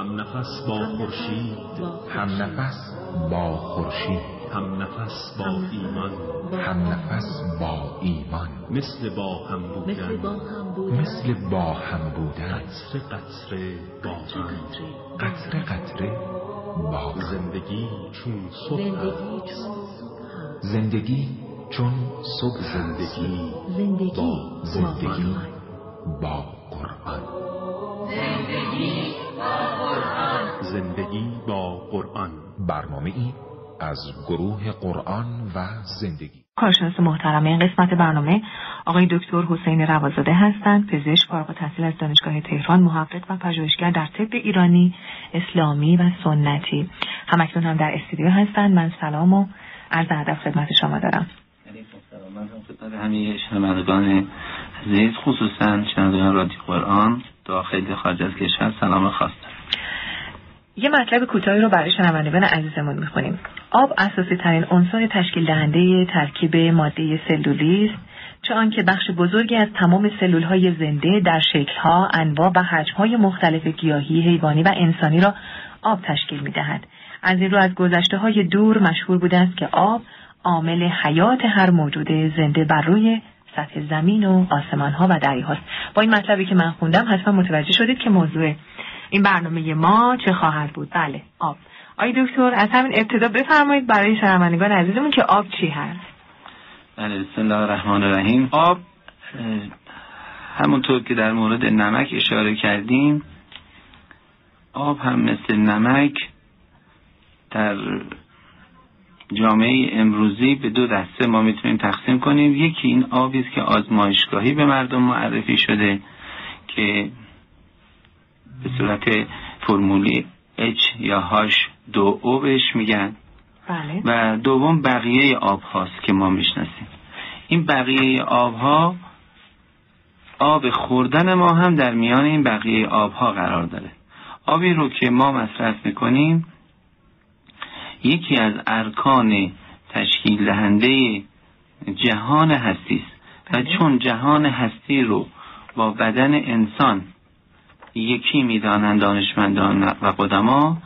هم نفس با خورشید هم نفس با خورشید. هم نفس با ایمان هم نفس با ایمان. مثل با هم بودن مثل با هم بودن. قطره قطره با هم. قطره؟ قطره با زندگی چون صبح است. زندگی چون صبح زندگی زندگی با زندگی با قرآن. زندگی با قرآن. برنامه ای از گروه قرآن و زندگی. کارشناس محترم این قسمت برنامه آقای دکتر حسین روازاده هستند پزشک فارغ التحصیل از دانشگاه تهران محقق و پژوهشگر در طب ایرانی اسلامی و سنتی. همکنون هم در استودیو هستند. من سلام و عرض ادب خدمت شما دارم. من هم خدمت همه شنوندگان عزیز خصوصا شنوندگان رادیو قرآن داخل خارج از کشور. سلام خاص دارم یه مطلب کوتاهی رو برای شنوندگان عزیزمون می‌خونیم آب اساسی ترین عنصر تشکیل دهنده ترکیب ماده سلولی است چه آنکه بخش بزرگی از تمام سلول های زنده در شکل ها، انواع و حجم های مختلف گیاهی، حیوانی و انسانی را آب تشکیل می دهد. از این رو از گذشته های دور مشهور بوده است که آب عامل حیات هر موجود زنده بر روی سطح زمین و آسمان ها و دریاهاست. با این مطلبی که من خوندم حتما متوجه شدید که موضوع این برنامه ما چه خواهد بود؟ بله آب. آی دکتر از همین ابتدا بفرمایید برای شنوندگان عزیزمون که آب چی هست؟ بله بسم الله الرحمن الرحیم. آب همونطور که در مورد نمک اشاره کردیم آب هم مثل نمک در جامعه امروزی به دو دسته ما می‌تونیم تقسیم کنیم. یکی این آبی است که آزمایشگاهی به مردم معرفی شده که به صورت فرمولی H یا H 2 O بهش میگن. بله. و دوم بقیه آب هاست که ما می‌شناسیم. این بقیه آب ها آب خوردن ما هم در میان این بقیه آب ها قرار داره. آبی رو که ما مصرف می‌کنیم یکی از ارکان تشکیل دهنده جهان هستی است و بله. چون جهان هستی رو با بدن انسان یکی می‌دانند دانشمندان و قدما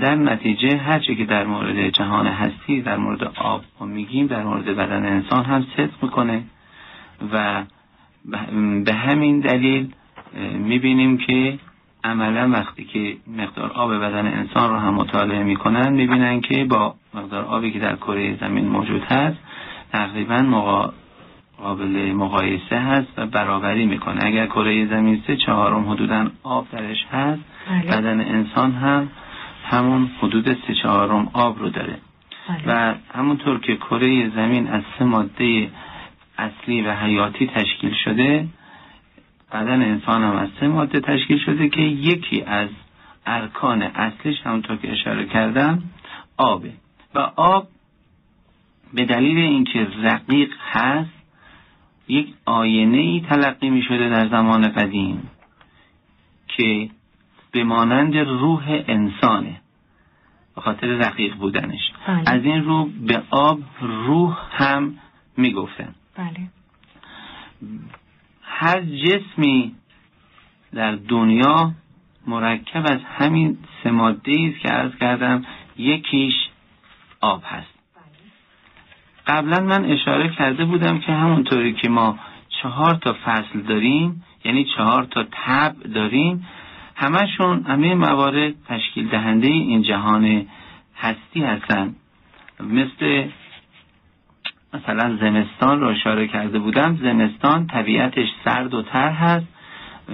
در نتیجه هرچه که در مورد جهان هستی در مورد آب میگیم در مورد بدن انسان هم صدق می‌کنه و به همین دلیل می‌بینیم که عملا وقتی که مقدار آب بدن انسان رو هم مطالعه می‌کنن می‌بینن که با مقدار آبی که در کره زمین موجود هست تقریبا. قابل مقایسه هست و برابری می‌کنه اگر کره زمین سه چهارم حدودا آب درش هست بله. بدن انسان هم همون حدود سه چهارم آب رو داره بله. و همونطور که کره زمین از سه ماده اصلی و حیاتی تشکیل شده بدن انسان هم از سه ماده تشکیل شده که یکی از ارکان اصلیش همونطور که اشاره کردم آبه و آب به دلیل اینکه رقیق هست یک آینه ای تلقی می شده در زمان قدیم که به مانند روح انسانه به خاطر رقیق بودنش. بله. از این رو به آب روح هم می گفتن بله. هر جسمی در دنیا مرکب از همین سه ماده است که عرض کردم یکیش آب هست. قبلا من اشاره کرده بودم که همونطوری که ما چهار تا فصل داریم یعنی چهار تا تب داریم همشون همه موارد تشکیل دهنده این جهان هستی هستن. مثل مثلا زمستان رو اشاره کرده بودم زمستان طبیعتش سرد و تر هست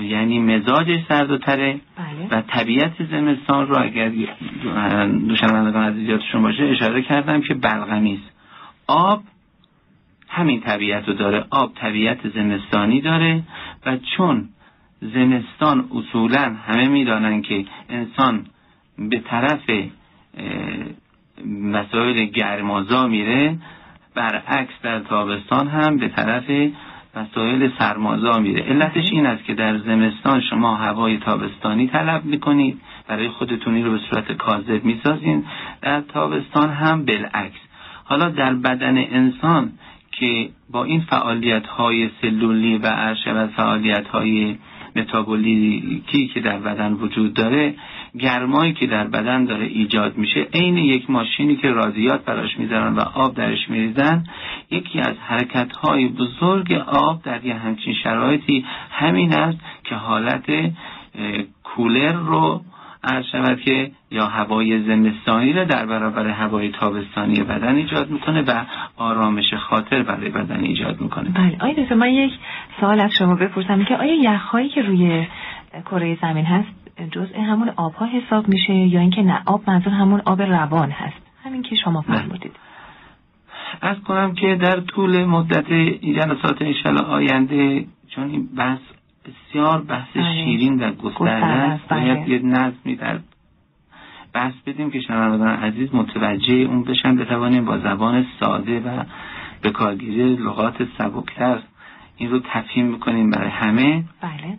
یعنی مزاجش سرد و تره. بله. و طبیعت زمستان رو اگر دوشنوندگان عزیز یادشون باشه اشاره کردم که بلغمی است آب همین طبیعت رو داره. آب طبیعت زمستانی داره و چون زمستان اصولا همه می‌دانن که انسان به طرف مسائل گرمازا میره برعکس در تابستان هم به طرف مسائل سرمازا میره. علتش این است که در زمستان شما هوای تابستانی طلب می‌کنید. برای خودتونی رو به صورت کاذب می‌سازین. در تابستان هم بالعکس. حالا در بدن انسان که با این فعالیت های سلولی و عرشه و فعالیت های متابولیکی که در بدن وجود داره گرمایی که در بدن داره ایجاد میشه عین یک ماشینی که رادیات براش می‌ذارن و آب درش میریزن یکی از حرکت های بزرگ آب در یه همچین شرایطی همین است که حالت کولر رو عرض که یا هوای زمستانی رو در برابر هوای تابستانی بدن ایجاد می‌کنه و آرامش خاطر برای بدن ایجاد می‌کنه. بله. آیا من یک سوال از شما بپرسم. که آیا یخهایی که روی کره زمین هست جزء همون آبها حساب میشه یا اینکه نه آب منظور همون آب روان هست؟ همین که شما فرمودید. از کنم که در طول مدت جلسات انشالله آینده چون این بحث بسیار بحث بله. شیرین و گسترده است. بله. باید یه نظمی در بحث بدیم که شنوندگان عزیز متوجه اون بشن بتوانیم با زبان ساده و به کارگیری لغات سبکتر این رو تفهیم می‌کنیم برای همه. بله.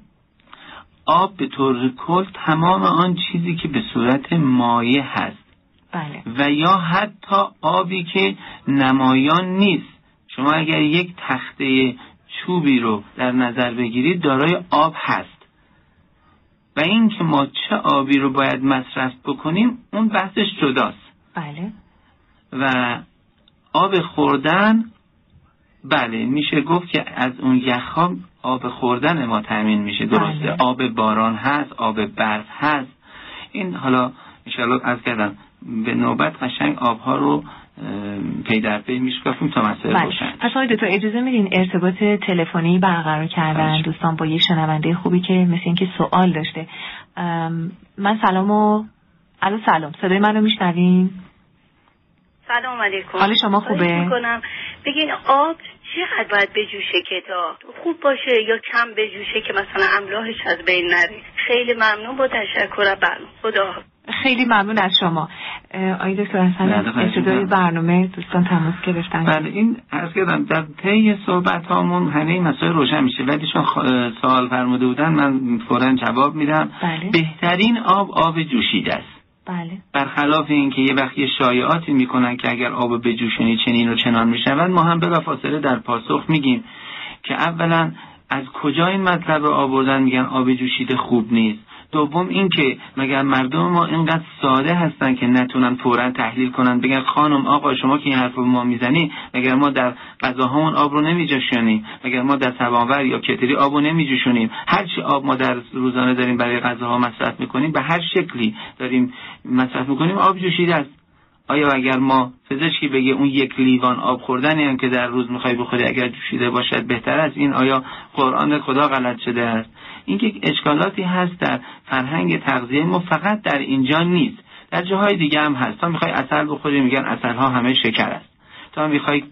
آب به طور کل تمام آن چیزی که به صورت مایع هست. بله. و یا حتی آبی که نمایان نیست. شما اگر یک تخته چوبی رو در نظر بگیرید دارای آب هست. و این که ما چه آبی رو باید مصرف بکنیم اون بحثش جداست. بله. و آب خوردن بله میشه گفت که از اون یخها آب خوردن ما تامین میشه درسته. بله. آب باران هست آب برف هست. این حالا انشاءالله از کردم به نوبت قشنگ آبها رو پی در پی میشکافیم تا مسئله بله. روشن پس آقای دکتر اجازه میدین ارتباط تلفنی برقرار کردن خواهش. دوستان با یک شنونده خوبی که مثل اینکه سوال داشته. ام، من سلامو الو سلام. صدای منو میشنوین؟ سلام علیکم. حال شما خوبه؟ می‌کنم. بگین آب چقدر باید بجوشه که تا خوب باشه یا کم بجوشه که مثلا املاحش از بین نره؟ خیلی ممنون با تشکر. از برنامه خدا خیلی ممنون از شما. آقای دکتر حسن بله، از ابتدای. برنامه دوستان تماس گرفتن. بله این عرض کردم در طی صحبت هامون همه این مسائل روشن میشه. ولی چون خ- سوال فرموده بودن من فورا جواب میدم. بله. بهترین آب آب جوشیده است. بله. برخلاف اینکه یه وقت یه شایعاتی می‌کنن که اگر آب بجوشونی چنین و چنان می‌شود ما هم بلافاصله در پاسخ میگیم که اولا از کجا این مطلب رو آوردن؟ میگن آب جوشیده خوب نیست. دوم اینکه مگر مردم ما اینقدر ساده هستن که نتونن فورا تحلیل کنن؟ بگن خانم آقا شما که این حرف ما می‌زنی مگر ما در غذاهامون آب رو نمیجوشونیم؟ مگر ما در سبانور یا کتری آب رو نمیجوشونیم؟ هرچی آب ما در روزانه داریم برای غذاها مصرف می‌کنیم به هر شکلی داریم مصرف می‌کنیم آب جوشیده است. آیا اگر ما پزشکی بگه اون یک لیوان آب خوردنی هم که در روز می‌خوای بخوری اگر جوشیده باشد بهتر است؟ این آیا قرآن خدا غلط شده است؟ این که اشکالاتی هست در فرهنگ تغذیه ما فقط در اینجا نیست. در جاهای دیگه هم هست. تا می‌خوای اصل بخوری میگن اصل ها همه شکر است. تا می‌خوای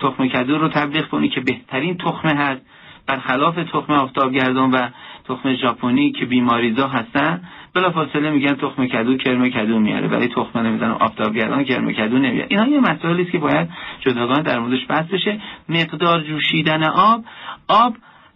تخم کدو رو تبلیغ کنی که بهترین تخمه هست برخلاف تخم آفتابگردان و تخم ژاپنی که بیماریزا هستن بلافاصله میگن تخم کدو کرم کدو میاره. ولی تخم نمی‌زنن آفتابگردان کرم کدو نمیاره. اینا یه مسائلی است که باید جداگانه در موردش بحث بشه. مقدار جوشیدن آب آب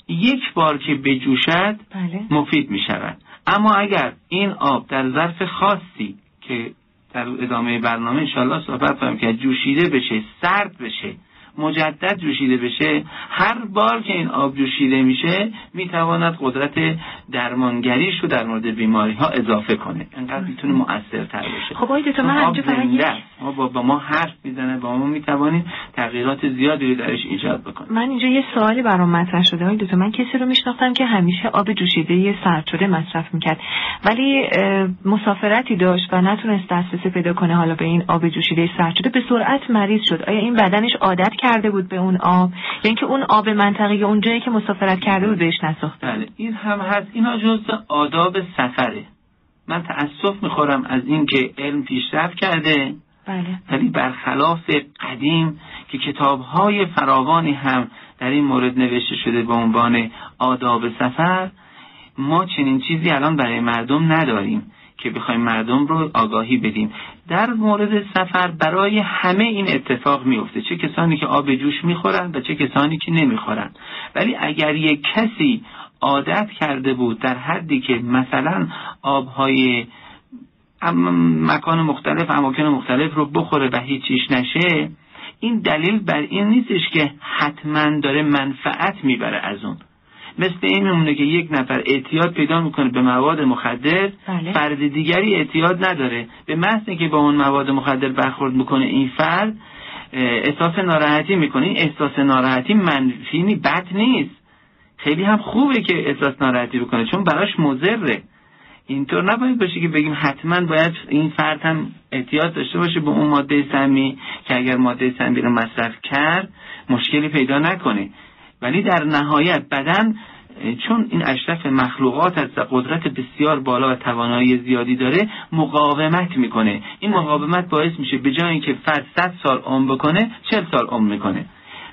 یک بار که بجوشد بله. مفید می شود اما اگر این آب در ظرف خاصی که در ادامه برنامه انشاءالله صحبت کنم که جوشیده بشه سرد بشه مجدد جوشیده بشه هر بار که این آب جوشیده میشه می‌تواند قدرت درمانگریش رو در مورد بیماری ها اضافه کنه. انقدر می‌تونه مؤثرتر بشه خب آقای دکتر من. ما با, با ما حرف می‌زنه با ما می‌توانیم تغییرات زیادی رو درش ایجاد بکنیم. من اینجا یه سوالی برام مطرح شده. های دکتر من کسی رو میشناختم که همیشه آب جوشیده سرد شده مصرف می‌کرد. ولی مسافرتی داشت و نتونست دسترسی پیدا کنه حالا به این آب جوشیده سرد شده به سرعت مریض شد. آیا این بدنش عادت کرده بود به اون آب. یا اینکه اون آب منطقه یا اون جایی که مسافرت کرده بود بهش نساخته بله این هم هست. اینا جزء آداب سفره. من تأسف می‌خورم از اینکه علم پیشرفت کرده. بله. ولی برخلاف قدیم که کتابهای فراوانی هم در این مورد نوشته شده به عنوان آداب سفر ما چنین چیزی الان برای مردم نداریم. که بخوایم مردم رو آگاهی بدیم. در مورد سفر برای همه این اتفاق میفته. چه کسانی که آب جوش می‌خورن و چه کسانی که نمی‌خورن. ولی اگر یک کسی عادت کرده بود در حدی که مثلا آبهای مکان مختلف اماکن مختلف رو بخوره و هیچیش نشه این دلیل بر این نیستش که حتما داره منفعت می‌بره از اون. مثل این میمونه که یک نفر اعتیاد پیدا می‌کنه به مواد مخدر بله. فرد دیگری اعتیاد نداره. به محض که با اون مواد مخدر برخورد می‌کنه این فرد احساس ناراحتی می‌کنه. این احساس ناراحتی منفی نی- بد نیست. خیلی هم خوبه که احساس ناراحتی بکنه چون براش مضره. اینطور نباید باشه که بگیم حتما باید این فرد هم احتیاط داشته باشه به اون ماده سمی که اگر ماده سمی رو مصرف کرد مشکلی پیدا نکنه. ولی در نهایت بدن چون این اشرف مخلوقات و قدرت بسیار بالا و توانایی زیادی داره مقاومت می‌کنه. این مقاومت باعث میشه به جای اینکه فرد 100 سال عمر بکنه 40 سال عمر می‌کنه.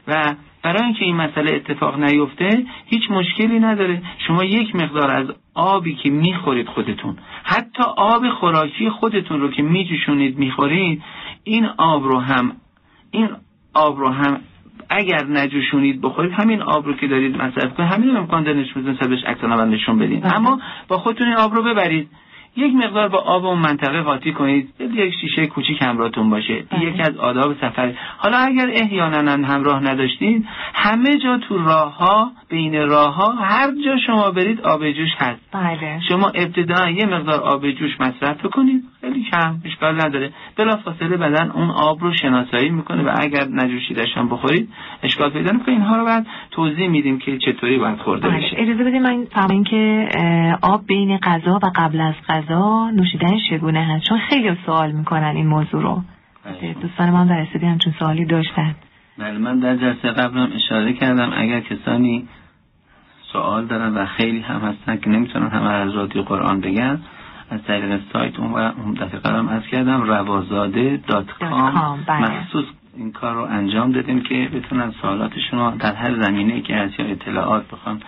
و برای اینکه این مسئله اتفاق نیفته هیچ مشکلی نداره. شما یک مقدار از آبی که می‌خورید خودتون حتی آب خوراکی خودتون رو که میجوشونید می‌خورید این آب رو هم این آب رو هم اگر نجوشونید بخورید همین آب رو که دارید مصرف کنید همین امکان داره نشون بهش عکس نشون بدین. بله. اما با خودتون این آب رو ببرید. یک مقدار با آب اون منطقه قاطی کنید. یک شیشه کوچیک همراهتون باشه. بله. یکی از آداب سفر. حالا اگر احیانا هم همراه نداشتید همه جا تو راه ها بین راه ها هر جا شما برید آب جوش هست. بله. شما ابتدا یه مقدار آب جوش مصرف خیلی کم اشکال نداره. بلافاصله بدن اون آب رو شناسایی می‌کنه و اگر نجوشیدش هم بخورید اشکال پیدا نمی‌کنه اینها رو بعد توضیح میدیم که چطوری باید خورده بله بشه. اجازه بدید من فرمایین که آب بین غذا و قبل از غذا نوشیدن چگونه هست؟ چون خیلی سوال می‌کنن این موضوع رو. بله. دوستان ما هم در استودیو همچون سوالی داشتن. بله من در جلسه قبلم اشاره کردم اگر کسانی سوال دارن و خیلی هم هستن که نمی‌تونن همه از رادیو قرآن بگن از طریق سایت اون و دفعه قبلم از کردم روازاده دات کام. بله. مخصوص این کار رو انجام دادیم که بتونن سوالاتشون رو در هر زمینه که از یا اطلاعات بخوان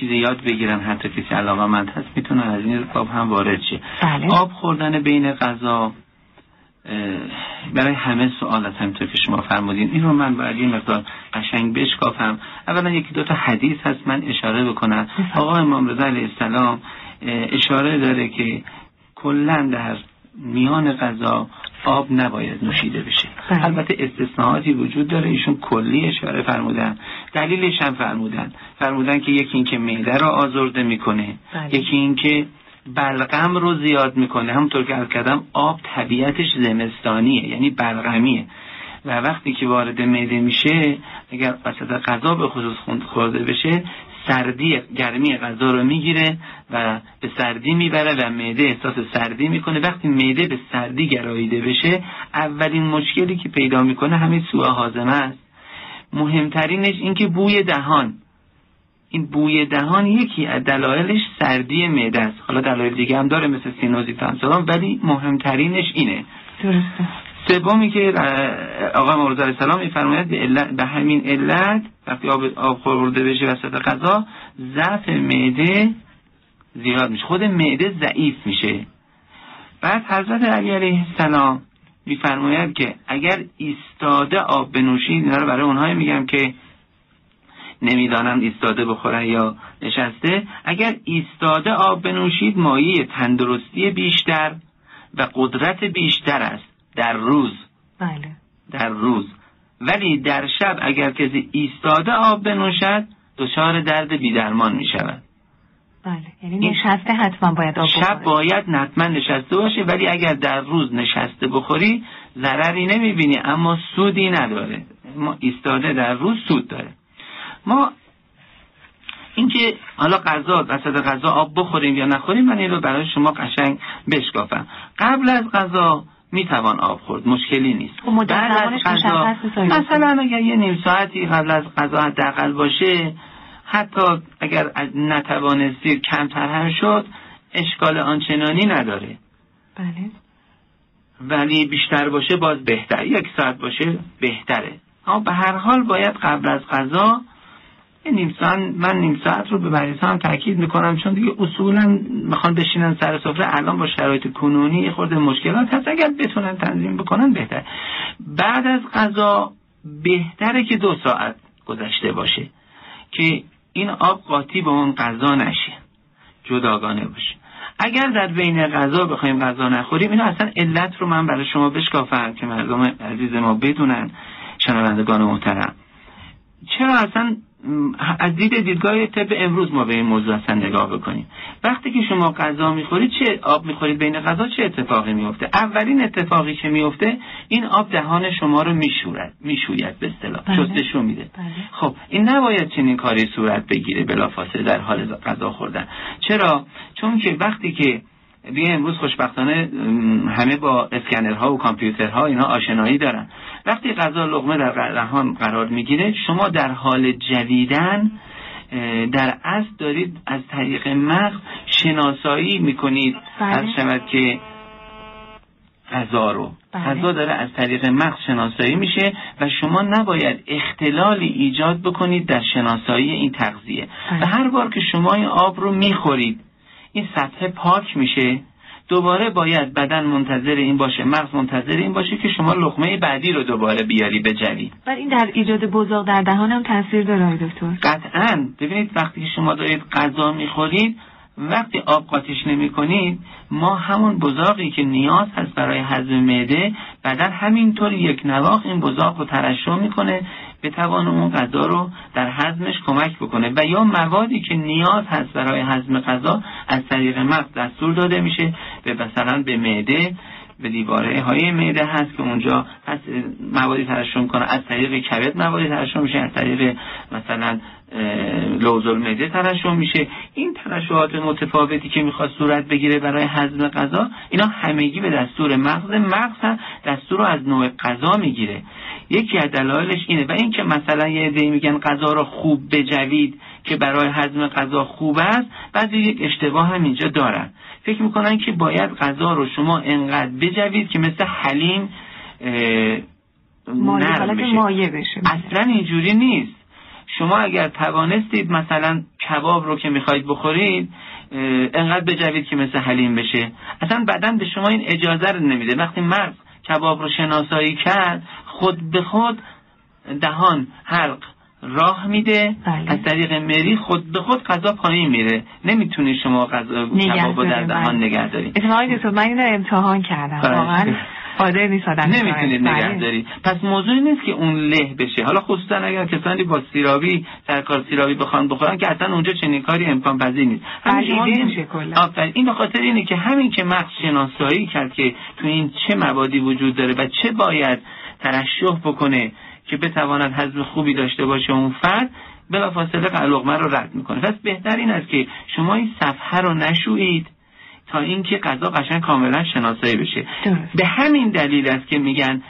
چیزی یاد بگیرن حتی کسی علاقه مند هست می‌تونن از این باب هم وارد شه. بله. آب خوردن بین غذا برای همه سوال از همینطور که شما فرمودین. این رو من باید یه مقدار قشنگ بشکافم. اولا یکی دو تا حدیث هست من اشاره بکنم. آقا امام رضا علیه السلام اشاره داره که کلا در میان غذا آب نباید نوشیده بشه. بله. البته استثناءاتی وجود داره. ایشون کلی اشاره فرمودن. دلیلش هم فرمودن. فرمودن که یکی اینکه معده رو آزرده می‌کنه. بله. یکی اینکه بلغم رو زیاد می‌کنه. همونطور که عرض کردم آب طبیعتش زمستانیه یعنی بلغمیه. و وقتی که وارد معده میشه اگر وسط غذا به خصوص خورده بشه سردی گرمی غذا رو می‌گیره و به سردی می‌بره و معده احساس سردی می‌کنه. وقتی معده به سردی گراییده بشه اولین مشکلی که پیدا می‌کنه همین سوء هاضمه است. مهمترینش اینکه بوی دهان. این بوی دهان یکی از دلایلش سردی معده است. حالا دلایل دیگه هم داره مثل سینوزیت همسالان ولی مهمترینش اینه. درسته. سومی که اه، آقا مورد علیه السلام میفرماید به, همین علت وقتی آب, آب خورده بشه وسط غذا ضعف معده زیاد میشه خود معده ضعیف میشه. بعد حضرت علی علیه السلام میفرماید که اگر ایستاده آب بنوشید اینا رو برای اونهایی میگم که نمی‌دانند ایستاده بخورن یا نشسته اگر ایستاده آب بنوشید مایه تندرستی بیشتر و قدرت بیشتر است. در روز. بله. در روز. ولی در شب اگر کسی ایستاده آب بنوشد دچار درد بیدرمان می شود بله. یعنی نشسته حتما باید آب شب بخوره. باید حتما نشسته باشه ولی اگر در روز نشسته بخوری ضرری نمی بینی اما سودی نداره. ما ایستاده در روز سود داره. ما اینکه حالا غذا وسط غذا آب بخوریم یا نخوریم من این رو برای شما قشنگ بشکافم. قبل از غذا می توان آب خورد. مشکلی نیست. خب بعد از غذا مثلا اگر یه نیم ساعتی قبل از غذا حداقل باشه حتی اگر از نتوانستی کمتر هم شد اشکال آنچنانی نداره. بله. ولی بیشتر باشه باز بهتر. یک ساعت باشه بهتره. اما به هر حال باید قبل از غذا نیم ساعت من نیم ساعت رو به مریض هم تاکید می‌کنم چون دیگه اصولا می‌خوان بشینن سر سفره الان با شرایط کنونی خورده مشکلات هست. اگر بتونن تنظیم بکنن بهتر بعد از غذا بهتره که دو ساعت گذشته باشه که این آب قاطی به اون غذا نشه جداگانه باشه. اگر در بین غذا بخوایم غذا نخوریم اینو اصلا علت رو من برای شما بشکافم که مردم عزیز ما بدونن شنوندگان محترم. چرا اصلا از دید دیدگاه طب امروز ما به این موضوع اصلا نگاه بکنیم. وقتی که شما غذا می‌خورید چه آب می‌خورید؟ بین غذا چه اتفاقی میفته اولین اتفاقی که میفته این آب دهان شما رو میشورد می‌شوید به اصطلاح. بله. شستشو میده. بله. خب این نباید چنین کاری صورت بگیره بلافاصله در حال غذا خوردن. چرا؟ چون که وقتی که بیا امروز خوشبختانه همه با اسکنرها و کامپیوترها اینا آشنایی دارن وقتی غذا لقمه در دهان قرار می‌گیره شما در حال جویدن در اصل دارید از طریق مغز شناسایی می‌کنید بله. از شود که غذا رو بله. غذا داره از طریق مغز شناسایی میشه و شما نباید اختلالی ایجاد بکنید در شناسایی این تغذیه بله. و هر بار که شما این آب رو می‌خورید این سطح پاک میشه. دوباره باید بدن منتظر این باشه مغز منتظر این باشه که شما لقمه بعدی رو دوباره بیاری بجوی. و این در ایجاد بزاق در دهان هم تاثیر داره دکتر. قطعا. ببینید وقتی که شما دارید غذا می‌خورید وقتی آب قاطیش نمی کنید ما همون بزاقی که نیاز هست برای هضم معده بدن همینطور یک نواخ این بزاق رو ترشح می‌کنه بتوان اون غذا رو در هضمش کمک بکنه. و یا موادی که نیاز هست برای هضم غذا از طریق مغز دستور داده میشه به مثلا به معده به دیواره های معده هست که اونجا هست موادی ترشح می‌کنه. از طریق کبد موادی ترشح میشه از طریق مثلا لوز المعده ترشح میشه. این ترشحات متفاوتی که می‌خواد صورت بگیره برای هضم غذا اینا همگی به دستور مغز مغز هم دستور رو از نوع غذا می‌گیره. یکی از دلایلش اینه و اینکه مثلا یه عده‌ای میگن غذا رو خوب بجوید که برای هضم غذا خوب است بعضی یک اشتباه هم اینجا دارن. فکر می‌کنن که باید غذا رو شما انقدر بجوید که مثل حلیم نرم بشه. مایه بشه. اصلا اینجوری نیست. شما اگر توانستید مثلا کباب رو که می‌خواید بخورید انقدر بجوید که مثل حلیم بشه اصلا بدن به شما این اجازه رو نمیده وقتی مغز کباب رو شناسایی کرد خود به خود دهان حلق راه میده بله. از طریق مری خود به خود غذا پایین میره نمی‌تونی شما غذا کباب رو در دهان بله. نگه داری اتفاقا دکتر من اینو امتحان کردم بله. واقعا قادر نیست آدم نمی‌تونید بله. نگه داری پس موضوعی نیست که اون له بشه. حالا خصوصا اگر کسانی با سیرابی سرکار سیرابی بخوان بخورن که اصلا اونجا چنین کاری امکان پذیر نیست. آفرین. این به خاطر اینه که همین که مغز شناسایی کرد که تو این چه موادی وجود داره و چه باید ترشح بکنه که بتواند هضم خوبی داشته باشه اون فرد بلافاصله لقمه رو رد می‌کنه. پس بهتر این است که شما این صفحه رو نشویید. تا اینکه غذا قشنگ کاملا شناسایی بشه. درست. به همین دلیل است که میگن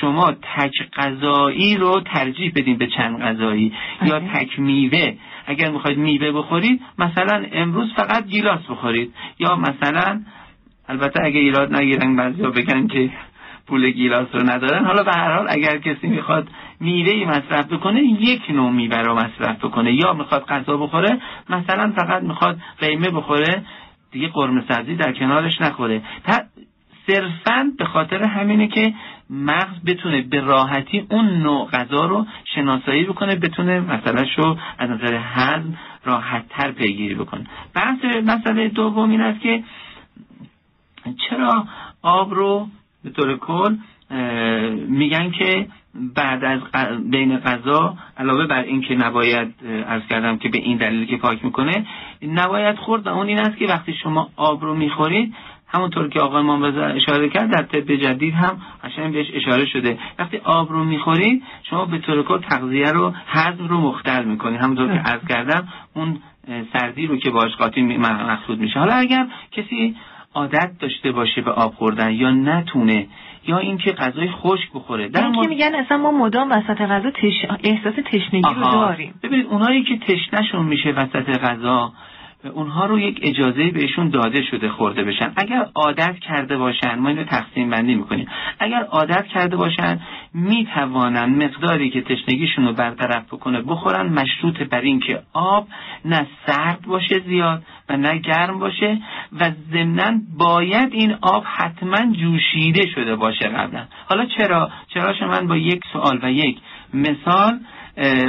شما تک غذایی رو ترجیح بدین به چند غذایی. یا بله. تک میوه. اگر می‌خواید میوه بخورید مثلا امروز فقط گیلاس بخورید. یا مثلا البته اگه ایراد نگیرن بعضیا بگن که پول گیلاس رو ندارن. حالا به هر حال اگر کسی می‌خواد میوه مصرف بکنه یک نوع میوه رو مصرف بکنه. یا می‌خواد غذا بخوره مثلا فقط می‌خواد قیمه بخوره. دیگه قرمه سبزی در کنارش نخوره. صرفا به خاطر همینه که مغز بتونه به راحتی اون نوع غذا رو شناسایی بکنه بتونه مسئله رو از نظر هضم راحت تر پیگیری بکنه. بحث مسئله دوم این است که چرا آب رو به طور کل میگن که بعد از بین غذا علاوه بر این که نباید عرض کردم که به این دلیل که پاک می‌کنه نباید خورد. و اون این است که وقتی شما آب رو می‌خورید همونطور که آقای امام اشاره کرد در طب جدید هم قشنگ بهش اشاره شده. وقتی آب رو می‌خورید شما به طور کل تغذیه رو هضم رو مختل می‌کنید. همونطور که عرض کردم اون سردی رو که باش قاطی مقصود میشه. حالا اگر کسی عادت داشته باشه به آب خوردن یا نتونه یا اینکه غذای خشک بخوره در مورد- میگن اصلا ما مدام وسط غذا تش... احساس تشنگی رو. داریم ببینید اونایی که تشنهشون میشه وسط غذا اونها رو یک اجازه بهشون داده شده خورده بشن. اگر عادت کرده باشن ما اینو تقسیم بندی می‌کنیم. اگر عادت کرده باشن می‌توانن مقداری که تشنگیشون رو برطرف بکنه بخورن. مشروط بر اینکه آب نه سرد باشه زیاد و نه گرم باشه و ضمنا باید این آب حتما جوشیده شده باشه قبلا. حالا چرا؟ چرا من با یک سوال و یک مثال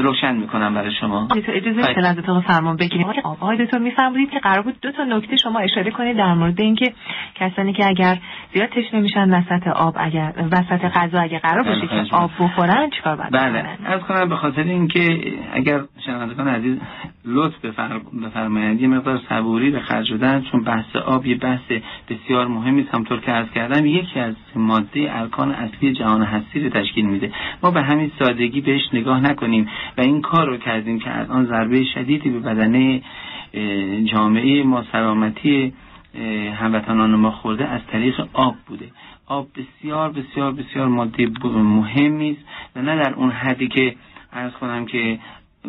روشن می‌کنم برای شما. اجازه. میشه ازتون فرمان بگیریم؟ آقای دکتر میفرمایید که قرار بود دو تا نکته شما اشاره کنید در مورد اینکه کسانی که اگر زیاد تشنه میشن وسط آب اگر وسط غذا اگر قرار بله، باشه خواهش که آب بخورن چیکار باید بله؟ از کنم به خاطر اینکه اگر شنوندگان عزیز لطف بفر- بفرمایند یه مقدار صبوری به خرج بدن چون بحث آب یه بحث بسیار مهمی است همطور که عرض کردم یکی از ماده ارکان اصلی جهان هستی رو تشکیل میده. ما به همین سادگی بهش نگاه نکنیم. و این کار رو کردیم که الان ضربه شدیدی به بدنه جامعه ما سلامتی هموطنان ما خورده از طریق آب بوده. آب بسیار بسیار بسیار ماده مهمی است. و نه در اون حدی که ارز کنم که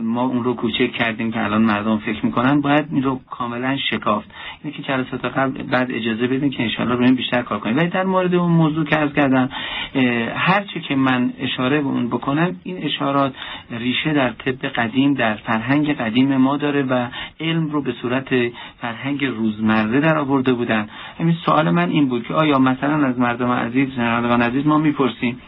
ما اون رو کوچک کردیم که الان مردم فکر می‌کنن باید این رو کاملا شکافت. اینه که جلسات قبل بعد اجازه بدیم که انشاءالله روی بیشتر کار کنیم. ولی در مورد اون موضوع که از کردم هر چه که من اشاره به اون بکنم این اشارات ریشه در طب قدیم در فرهنگ قدیم ما داره و علم رو به صورت فرهنگ روزمره در آورده بودن. همین سوال من این بود که آیا مثلا از مردم عزیز شنوندگان عزیز ما می‌پرسیم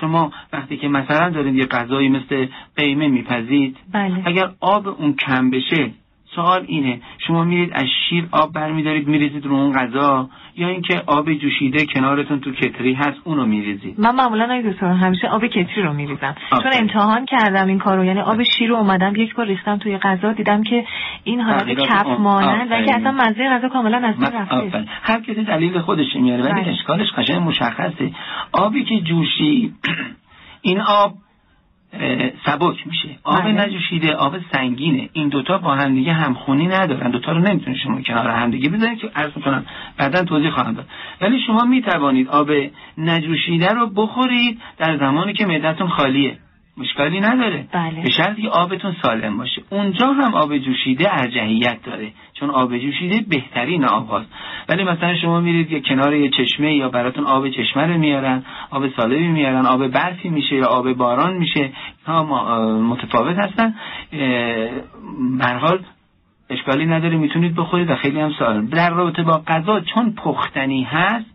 شما وقتی که مثلا دارید یه غذایی مثل قیمه میپزید بله. اگر آب اون کم بشه سوال اینه شما میرید از شیر آب برمیدارید میریزید رو اون غذا یا اینکه آب جوشیده کنارتون تو کتری هست اونو میریزید من معمولا آقای دکتر همیشه آب کتری رو میریزم چون. امتحان کردم این کارو یعنی آب شیر رو اومدم یک بار ریختم توی غذا دیدم که این حالت کف مانند و آفرین. که اصلا مزه غذا کاملا از بین رفته. هر کسی دلیل خودش میاره ولی بله. اشکالش قشنگ مشخصه آبی که جوشی این آب سبک میشه. آب بله. نجوشیده آب سنگینه. این دوتا با هم دیگه همخونی ندارن. دوتا رو نمی‌تونید شما کنار هم دیگه بذارید که عرض می‌کنم بعدا توضیح خواهم داد. ولی شما می‌توانید آب نجوشیده رو بخورید در زمانی که معدتون خالیه. مشکلی نداره. بله. به شرطی که آبتون سالم باشه. اونجا هم آب جوشیده ارجحیت داره. چون آب جوشیده بهترین آب هاست. ولی مثلا شما میرید یه کنار یه چشمه یا براتون آب چشمه رو میارن آب سالمی میارن آب برفی میشه یا آب باران میشه ها متفاوت هستن. حال اشکالی نداره می‌تونید بخورید و خیلی هم سالم. در رابطه با غذا چون پختنی هست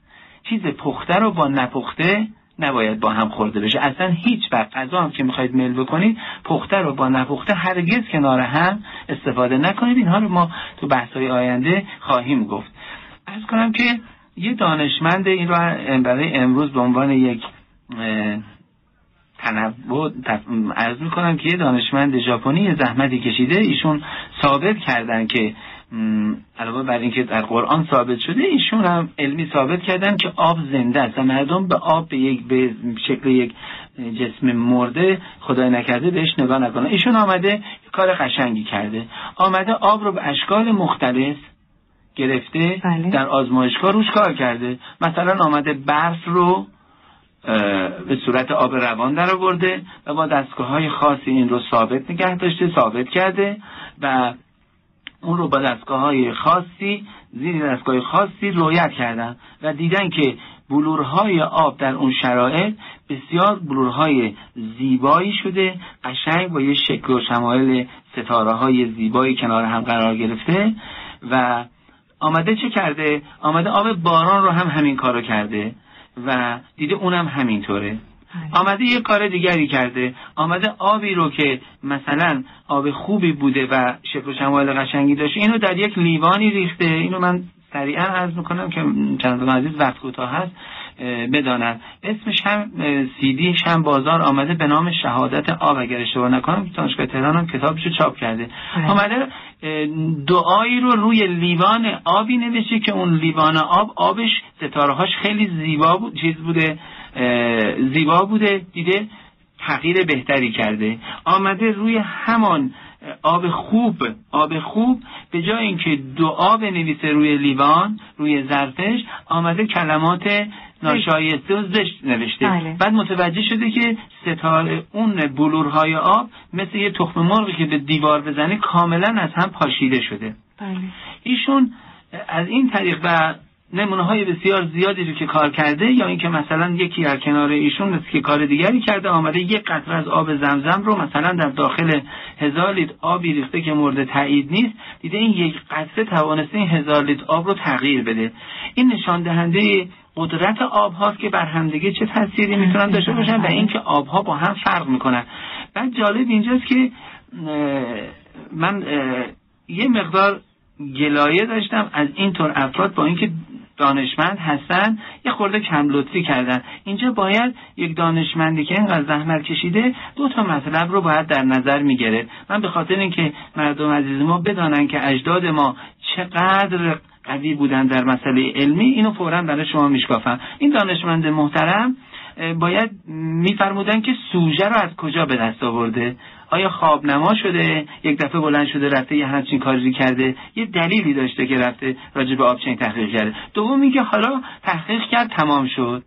چیز پخته رو با نپخته نباید با هم خورده بشه. اصلا هیچ وقت. غذا هم که می‌خواید میل بکنید پخته رو با نپخته هرگز کنار هم استفاده نکنید. اینها رو ما تو بحث‌های آینده خواهیم گفت. از کنم که یه دانشمند این رو برای امروز به عنوان یک تنوع عرض می‌کنم که یه دانشمند ژاپنی زحمتی کشیده. ایشون ثابت کردن که علاوه بر اینکه در قرآن ثابت شده ایشون هم علمی ثابت کردن که آب زنده است و مردم به آب به یک به شکل یک جسم مرده خدای نکرده بهش نگاه نکنه ایشون آمده کار قشنگی کرده. آمده آب رو به اشکال مختلف گرفته بله. در آزمایشگاه روش کار کرده. مثلا آمده برف رو به صورت آب روان در آورده و با دستگاه های خاصی این رو ثابت نگه داشته ثابت کرده و اون رو با دستگاه های خاصی زیر دستگاه خاصی رویت کردن و دیدن که بلورهای آب در اون شرایط بسیار بلورهای زیبایی شده قشنگ با یه شکل و شمایل ستاره های زیبایی کنار هم قرار گرفته و آمده چه کرده؟ آمده آب باران رو هم همین کارو کرده و دیده اونم همینطوره آمده یه کار دیگری کرده. آمده آبی رو که مثلا آب خوبی بوده و شکل و شمایل قشنگی داشته اینو در یک لیوانی ریخته. اینو من سریعا عرض می‌کنم که چند عزیز وقت کوتاه هست بدانند اسمش هم سیدیش هم بازار آمده به نام شهادت آب. اگر اشتباه نکنم دانشگاه تهران هم کتابشو چاپ کرده. بله. آمده دعایی رو روی لیوان آبی نوشته که اون لیوان آب آبش ستاره هاش خیلی زیبا بود چیز بوده. زیبا بوده دیده تغییر بهتری کرده. آمده روی همان آب خوب آب خوب به جای اینکه دعا بنویسه روی لیوان روی ظرفش آمده کلمات ناشایسته و زشت نوشته. بله. بعد متوجه شده که ستاره اون بلورهای آب مثل یه تخم مرغی که به دیوار بزنه کاملا از هم پاشیده شده. بله. ایشون از این طریق و نمونه های بسیار زیادی رو که کار کرده یا اینکه مثلا یکی در کنار ایشون مثل که کار دیگری کرده آمده یک قطره از آب زمزم رو مثلا در داخل هزار لیتر آبی ریخته که مورد تایید نیست دیده این یک قطره توانسته این هزار لیتر آب رو تغییر بده. این نشان دهنده قدرت آب هاست که بر همدیگه چه تأثیری می‌تونن داشته باشن و اینکه آب ها با هم فرق می‌کنن. بعد جالب اینجاست که من یه مقدار گلایه داشتم از اینطور افراد با اینکه دانشمند هستن. یه خورده کم لطفی کردن. اینجا باید یک دانشمندی که اینقدر زحمت کشیده دو تا مطلب رو باید در نظر می‌گرفت. من به خاطر اینکه مردم عزیز ما بدانن که اجداد ما چقدر قوی بودن در مسئله علمی اینو فورا برای شما میشکافم. این دانشمند محترم باید میفرمودن که سوژه رو از کجا به دست آورده؟ آیا خواب نما شده؟ یک دفعه بلند شده رفته یه همچین کاری کرده. یه دلیلی داشته که رفته راجع به آبچین تحقیق کرده. دوم میگه حالا تحقیق کرد تمام شد.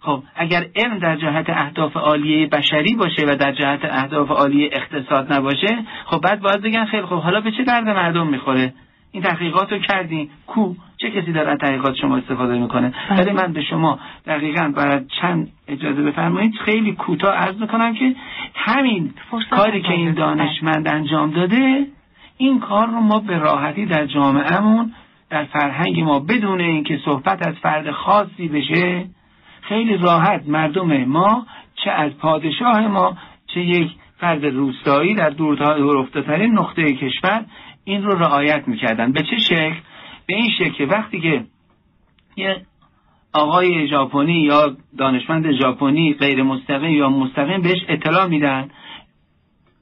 خب اگر علم در جهت اهداف عالیه بشری باشه و در جهت اهداف عالیه اقتصاد نباشه خب بعد باید بگن خیلی خب حالا به چه درد مردم می‌خوره؟ این تحقیقات رو کردین کو چه کسی در تحقیقات شما استفاده می‌کنه بله. ولی من به شما دقیقا برای چند اجازه بفرمایید خیلی کوتاه عرض می‌کنم که همین کاری که این نداره. دانشمند انجام داده این کار رو ما به راحتی در جامعهمون در فرهنگ ما بدون اینکه صحبت از فرد خاصی بشه خیلی راحت مردم ما چه از پادشاه ما چه یک فرد روستایی در دورافتادترین نقطه کشور این رو رعایت می‌کردن. به چه شکل؟ به این شکل که وقتی که یه آقای ژاپنی یا دانشمند ژاپنی غیر مستقیم یا مستقیم بهش اطلاع میدن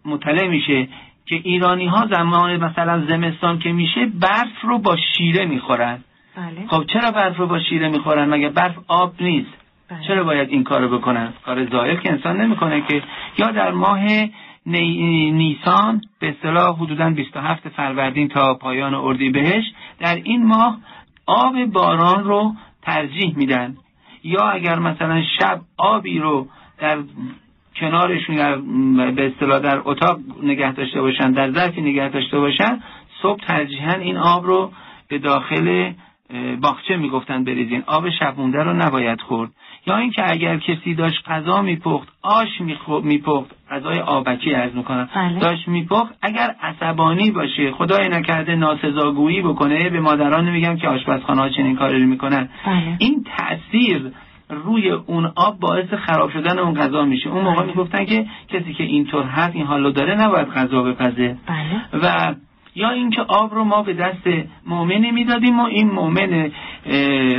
مطلع میشه که ایرانی ها زمان مثلا زمستان که میشه برف رو با شیره می‌خورن. بله. خب چرا برف رو با شیره می‌خورن؟ مگه برف آب نیست؟ بله. چرا باید این کارو بکنن؟ کار ظاهر که انسان نمی‌کنه که. یا در ماه نی... نیسان به اصطلاح حدودا 27 فروردین تا پایان اردیبهشت در این ماه آب باران رو ترجیح میدن. یا اگر مثلا شب آبی رو در کنارشون در به اصطلاح در اتاق نگه داشته باشن در ظرفی نگه داشته باشن صبح ترجیحاً این آب رو به داخل باغچه می‌گفتن بریزین. آب شب مونده رو نباید خورد. یا اینکه اگر کسی داشت غذا میپخت آش میپخت غذای آبکی ارز می‌کنم بله. داشت میپخت اگر عصبانی باشه خدای نکرده ناسزاگویی بکنه به مادران نمیگم که آشپزخانه ها چنین کاری رو می‌کنن بله. این تاثیر روی اون آب باعث خراب شدن اون غذا میشه اون موقع بله. می‌گفتن که کسی که اینطور هست این حالو داره نباید غذا بپزه بله و یا اینکه آب رو ما به دست مؤمنی می‌دادیم و این مؤمن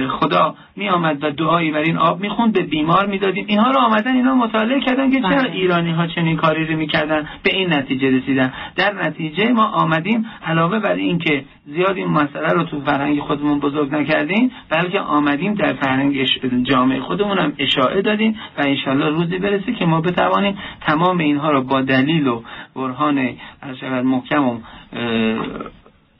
خدا می آمد و دعایی بر این آب می‌خوند به بیمار می‌دادیم. اینها رو آمدن اینا مطالعه کردن که چرا بله. ایرانی ها چنین کاری رو می‌کردن؟ به این نتیجه رسیدن. در نتیجه ما آمدیم علاوه بر اینکه زیاد این مسئله رو تو فرهنگ خودمون بزرگ نکردیم بلکه آمدیم در فرهنگ جامعه خودمون هم اشاعه دادیم و انشالله روزی برسه که ما بتوانیم تمام اینها رو با دلیل و برهان محکم و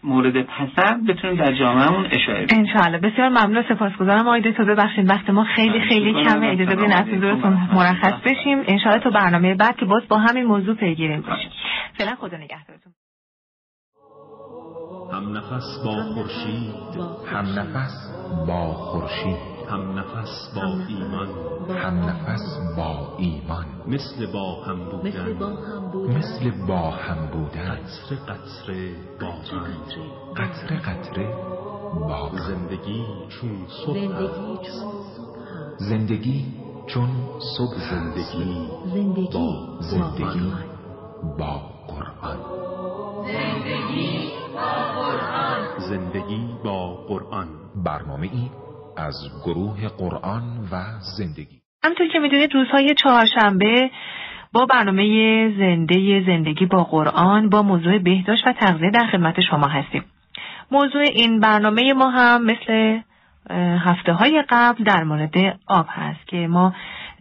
مورد پسند بتونیم در جامعهمون اشاعه بدیم انشاءالله. بسیار ممنون. سپاسگزارم. آقای دکتر ببخشید. وقت ما خیلی خیلی شکرم. کمه. اجازه بدین از حضورتون مرخص بشیم. انشاءالله تو برنامه بعد که باز با همین موضوع پیگیریم باشیم فعلا خدا نگهدارتون. هم نفس با خورشید. هم نفس با خورشید. هم نفس با ایمان. هم نفس با ایمان. مثل با هم بودن. مثل با هم بودن. قطره قطره باران قطره قطره. با زندگی چون صبح. زندگی چون صبح زندگی زندگی با زندگی با قرآن. زندگی با قرآن. برنامه ای از گروه قرآن و زندگی. همونطور که می‌دونید روزهای چهارشنبه با برنامه زنده زندگی با قرآن با موضوع بهداشت و تغذیه در خدمت شما هستیم. موضوع این برنامه ما هم مثل هفته های قبل در مورد آب هست که ما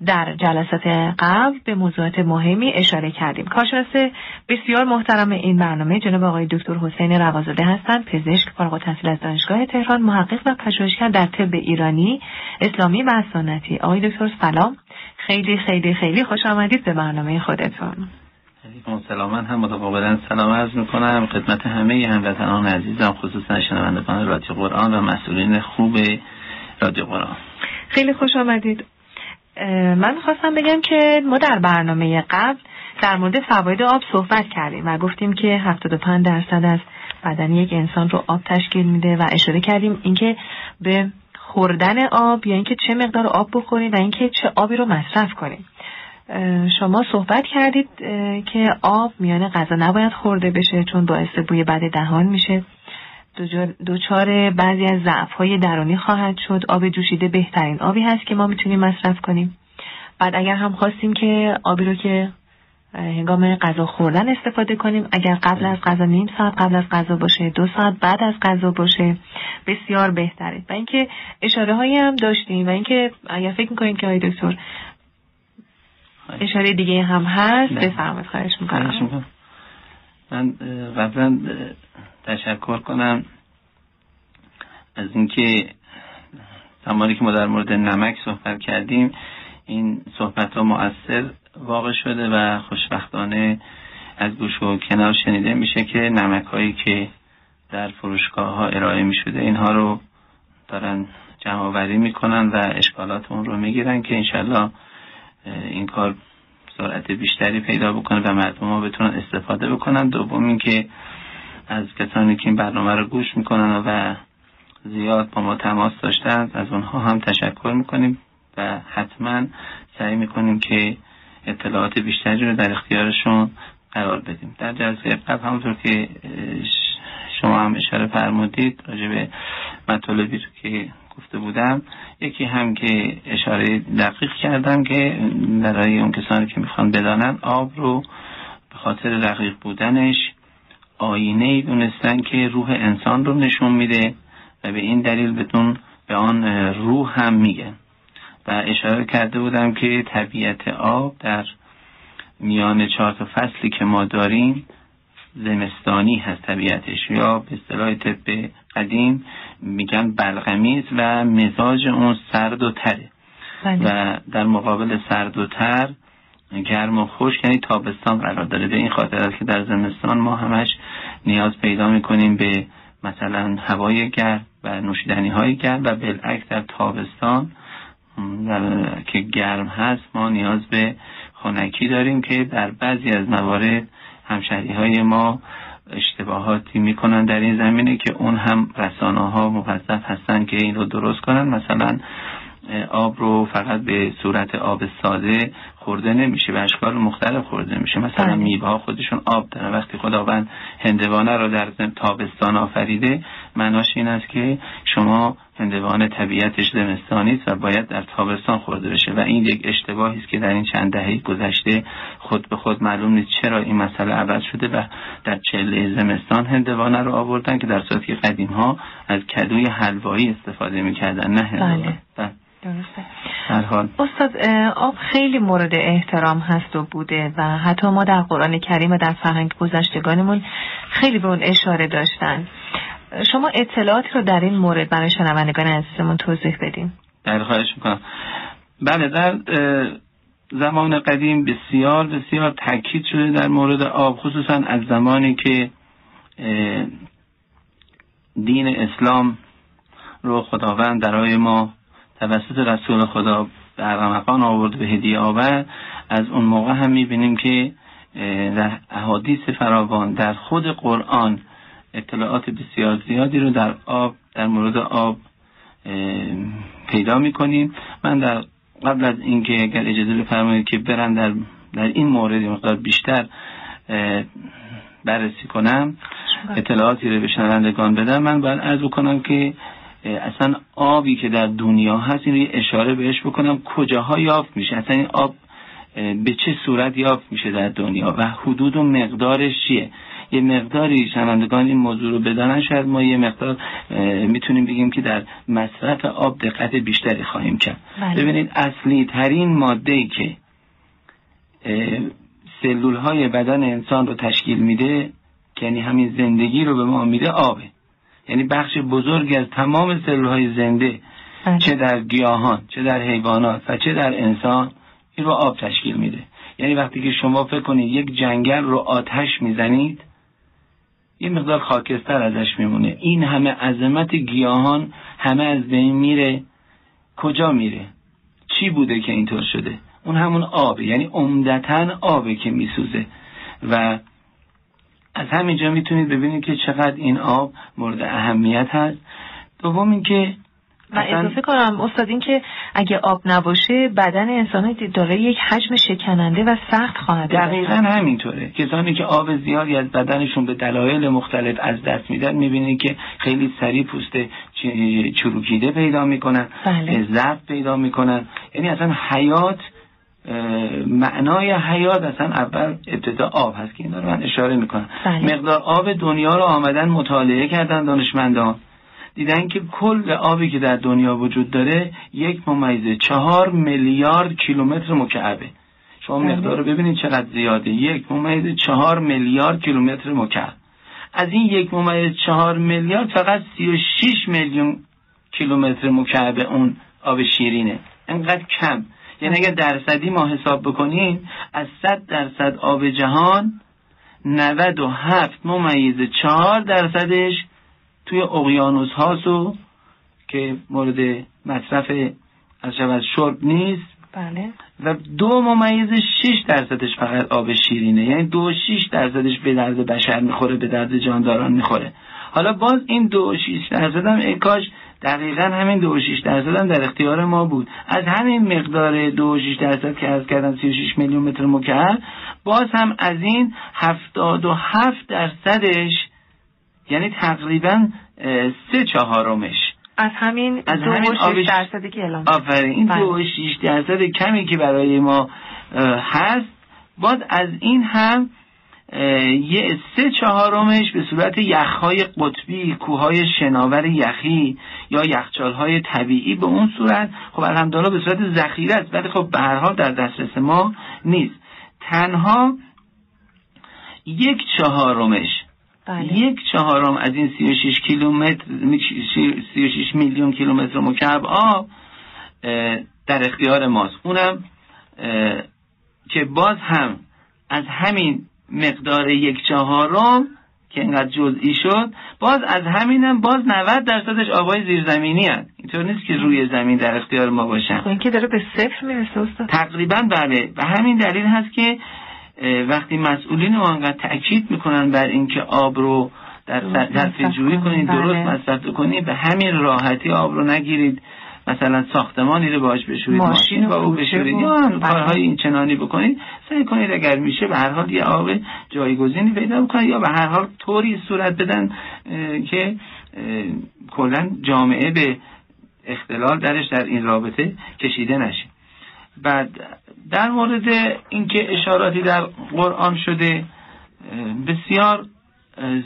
در جلسات قبل به موضوعات مهمی اشاره کردیم. کارشناس بسیار محترم این برنامه جناب آقای دکتر حسین روازاده هستند پزشک فارغ التحصیل از دانشگاه تهران محقق و پژوهشگر در طب ایرانی اسلامی و سنتی آقای دکتر سلام. خیلی خیلی خیلی خوش آمدید به برنامه خودتون. سلام. من هم متقابلا سلام عرض می‌کنم. خدمت همه هموطنان عزیزم خصوصا شنوندگان رادیو قرآن و مسئولین خوب رادیو قرآن. خیلی خوش آمدید. من خواستم بگم که ما در برنامه قبل در مورد فواید آب صحبت کردیم و گفتیم که 75 درصد از بدن یک انسان رو آب تشکیل میده و اشاره کردیم اینکه به خوردن آب یا اینکه چه مقدار آب بخوریم و اینکه چه آبی رو مصرف کنیم. شما صحبت کردید که آب میان غذا نباید خورده بشه چون باعث بوی بد دهان میشه. دوچار بعضی از ضعف های درونی خواهد شد. آب جوشیده بهترین آبی هست که ما می‌تونیم مصرف کنیم. بعد اگر هم خواستیم که آبی رو که هنگام غذا خوردن استفاده کنیم اگر قبل از غذا نیم ساعت قبل از غذا باشه دو ساعت بعد از غذا باشه بسیار بهتره. و اینکه اشاره هایی هم داشتیم و اینکه اگر فکر می‌کنیم که آقای دکتر اشاره دیگه هم هست بفرمایید. خواهش می‌کنم. من قبلا تشکر کنم. از اینکه زمانی که ما در مورد نمک صحبت کردیم این صحبت ها مؤثر واقع شده و خوشبختانه از گوش و کنار شنیده میشه که نمک هایی که در فروشگاه ها ارائه می شده اینها رو دارن جمع آوری می‌کنن و اشکالات اون رو می‌گیرن که انشالله این کار سرعت بیشتری پیدا بکنه و مردم ها بتونن استفاده بکنن. دوم اینکه از کسانی که این برنامه رو گوش می‌کنن و زیاد با ما تماس داشتن از اونها هم تشکر می‌کنیم و حتما سعی می‌کنیم که اطلاعات بیشتری رو در اختیارشون قرار بدیم. در جلسه قبل همونطور که شما هم اشاره فرمودید راجع به مطالبی رو که گفته بودم یکی هم که اشاره دقیق کردم که برای اون کسانی که می‌خوان بدانن آب رو به خاطر دقیق بودنش آینه ای دونستن که روح انسان رو نشون میده و به این دلیل بدون به آن روح هم میگن و اشاره کرده بودم که طبیعت آب در میان چهار تا فصلی که ما داریم زمستانی هست طبیعتش. یا به اصطلاح طب قدیم میگن بلغمیز و مزاج اون سرد و تره. بله. و در مقابل سرد و تر گرم و خشک یعنی تابستان قرار داره. به این خاطر است که در زمستان ما همش نیاز پیدا می‌کنیم به مثلا هوای گرم و نوشیدنی های گرم و بالعکس در تابستان که گرم هست ما نیاز به خنکی داریم که در بعضی از موارد همشهری های ما اشتباهاتی می‌کنن در این زمینه که اون هم رسانه ها موظف هستن که این رو درست کنن. مثلا آب رو فقط به صورت آب ساده خورده نمیشه و اشکال مختلف خورده میشه. مثلا بله. میوه ها خودشون آب دارن. وقتی خداوند هندوانه رو در تابستان آفریده معناش این است که شما هندوانه طبیعتش زمستانی است و باید در تابستان خورده بشه. و این یک اشتباهی است که در این چند دهه گذشته خود به خود معلوم نیست چرا این مسئله عوض شده و در چله زمستان هندوانه رو آوردن که در صورتی قدیم ها از کدوی حلوایی استفاده می‌کردن نه هندوانه. بله. درسته. حال استاد آب خیلی مورد احترام هست و بوده و حتی ما در قرآن کریم و در فرهنگ گذشتگانمون خیلی به اون اشاره داشتن. شما اطلاعاتی رو در این مورد برای شنوندگان عزیزمون توضیح بدین. در خواهش می‌کنم. بله در زمان قدیم بسیار بسیار تاکید شده در مورد آب خصوصا از زمانی که دین اسلام رو خداوند برای ما توسط رسول خدا به ارمقان آورد به هدیه آورد. از اون موقع هم می‌بینیم که در احادیث فراوان در خود قرآن اطلاعات بسیار زیادی رو در آب در مورد آب پیدا می‌کنیم. من در قبل از اینکه اگر اجازه بفرمایید که برم در در این مورد مقدار بیشتر بررسی کنم اطلاعاتی رو به شنوندگان بدم. من باید عرض بکنم که اصلا آبی که در دنیا هست این اشاره بهش بکنم کجاها یافت میشه؟ اصلا این آب به چه صورت یافت میشه در دنیا؟ و حدود و مقدارش چیه؟ یه مقداری شنوندگان این موضوع رو بدانن شاید ما یه مقدار می‌تونیم بگیم که در مصرف آب دقت بیشتری خواهیم کرد. بله. ببینید اصلی ترین ماده ای که سلول های بدن انسان رو تشکیل میده یعنی همین زندگی رو به ما میده آبه. یعنی بخش بزرگی از تمام سلول های زنده بله. چه در گیاهان چه در حیوانات و چه در انسان این رو آب تشکیل میده. یعنی وقتی که شما فکر کنید یک جنگل رو آتش می‌زنید یه مقدار خاکستر ازش میمونه. این همه عظمت گیاهان همه از بین میره. کجا میره؟ چی بوده که اینطور شده؟ اون همون آبه یعنی عمدتا آبه که میسوزه. و از همینجا می‌تونید ببینید که چقدر این آب مورد اهمیت هست. دوم اینکه و اضافه کنم استاد این که اگه آب نباشه بدن انسان داره یک حجم شکننده و سخت خواهد دقیقا همینطوره. کسانی که آب زیادی از بدنشون به دلایل مختلف از دست میدن می‌بینید که خیلی سریع پوست چروکیده پیدا می‌کنن بله. ضعف پیدا می‌کنن. یعنی اصلا حیات معنای حیات اصلا اول ابتدا آب هست که این رو من اشاره می‌کنم. بله. مقدار آب دنیا رو آمدن مطالعه کردن دانشمندان. دیدن که کل آبی که در دنیا وجود داره یک ممیز چهار میلیارد کیلومتر مکعبه. شما بله. مقدار رو ببینید چقدر زیاده. یک ممیز چهار میلیارد کیلومتر مکعب. از این یک ممیز چهار میلیارد فقط سی و شیش میلیون کیلومتر مکعب اون آب شیرینه. انقدر کم. یعنی اگر درصدی ما حساب بکنیم از صد درصد آب جهان 97 ممیز چهار درصدش توی اقیانوس هاست و که مورد مصرف از شود شرب نیست. بله. و دو ممیز شش درصدش فقط آب شیرینه. یعنی دو شیش درصدش به درد بشر می‌خوره به درد جانداران می‌خوره. حالا باز این دو شیش درصد هم ای کاش دقیقا همین دو شیش درصد هم در اختیار ما بود. از همین مقدار دو شیش درصد که از کردم سی و شیش میلیون متر مکعب باز هم از این هفتاد و هفت درصدش یعنی تقریبا سه چهارمش. از همین از دو همین و آب شش درصدی که اعلام آفرین این بله. دو شیش درصد کمی که برای ما هست باز از این هم یه سه چهارمش به صورت یخهای قطبی کوههای شناور یخی یا یخچالهای طبیعی به اون صورت. خب الحمدلله به صورت ذخیره است ولی خب به هر حال در دسترس ما نیست. تنها یک چهارمش بله. یک چهارم از این 36 کیلومتر 36 میلیون کیلومتر مکعب آب در اختیار ماست. اونم که باز هم از همین مقدار یک چهارم که اینقدر جزئی شد باز از همینم باز 90 درصدش آبای زیرزمینی هست. اینطور نیست که روی زمین در اختیار ما باشن. خب این که داره به صفر می‌رسه استاد. تقریبا بله. و همین دلیل هست که وقتی مسئولین ما انقدر تاکید می‌کنن بر اینکه آب رو در صرفه جویی کنید، کنید درست بله. مصرف کنید به همین راحتی آب رو نگیرید. مثلا ساختمانی رو باش بشورید ماشین ماشین با او بشورید. و- یا بله. کارهای این چنانی بکنید. سعی کنید اگر میشه به هر حال یه آب جایگزینی پیدا بکنید یا به هر حال طوری صورت بدن که کلا جامعه به اختلال درش در این رابطه کشیده نشه. بعد در مورد اینکه اشاراتی در قرآن شده بسیار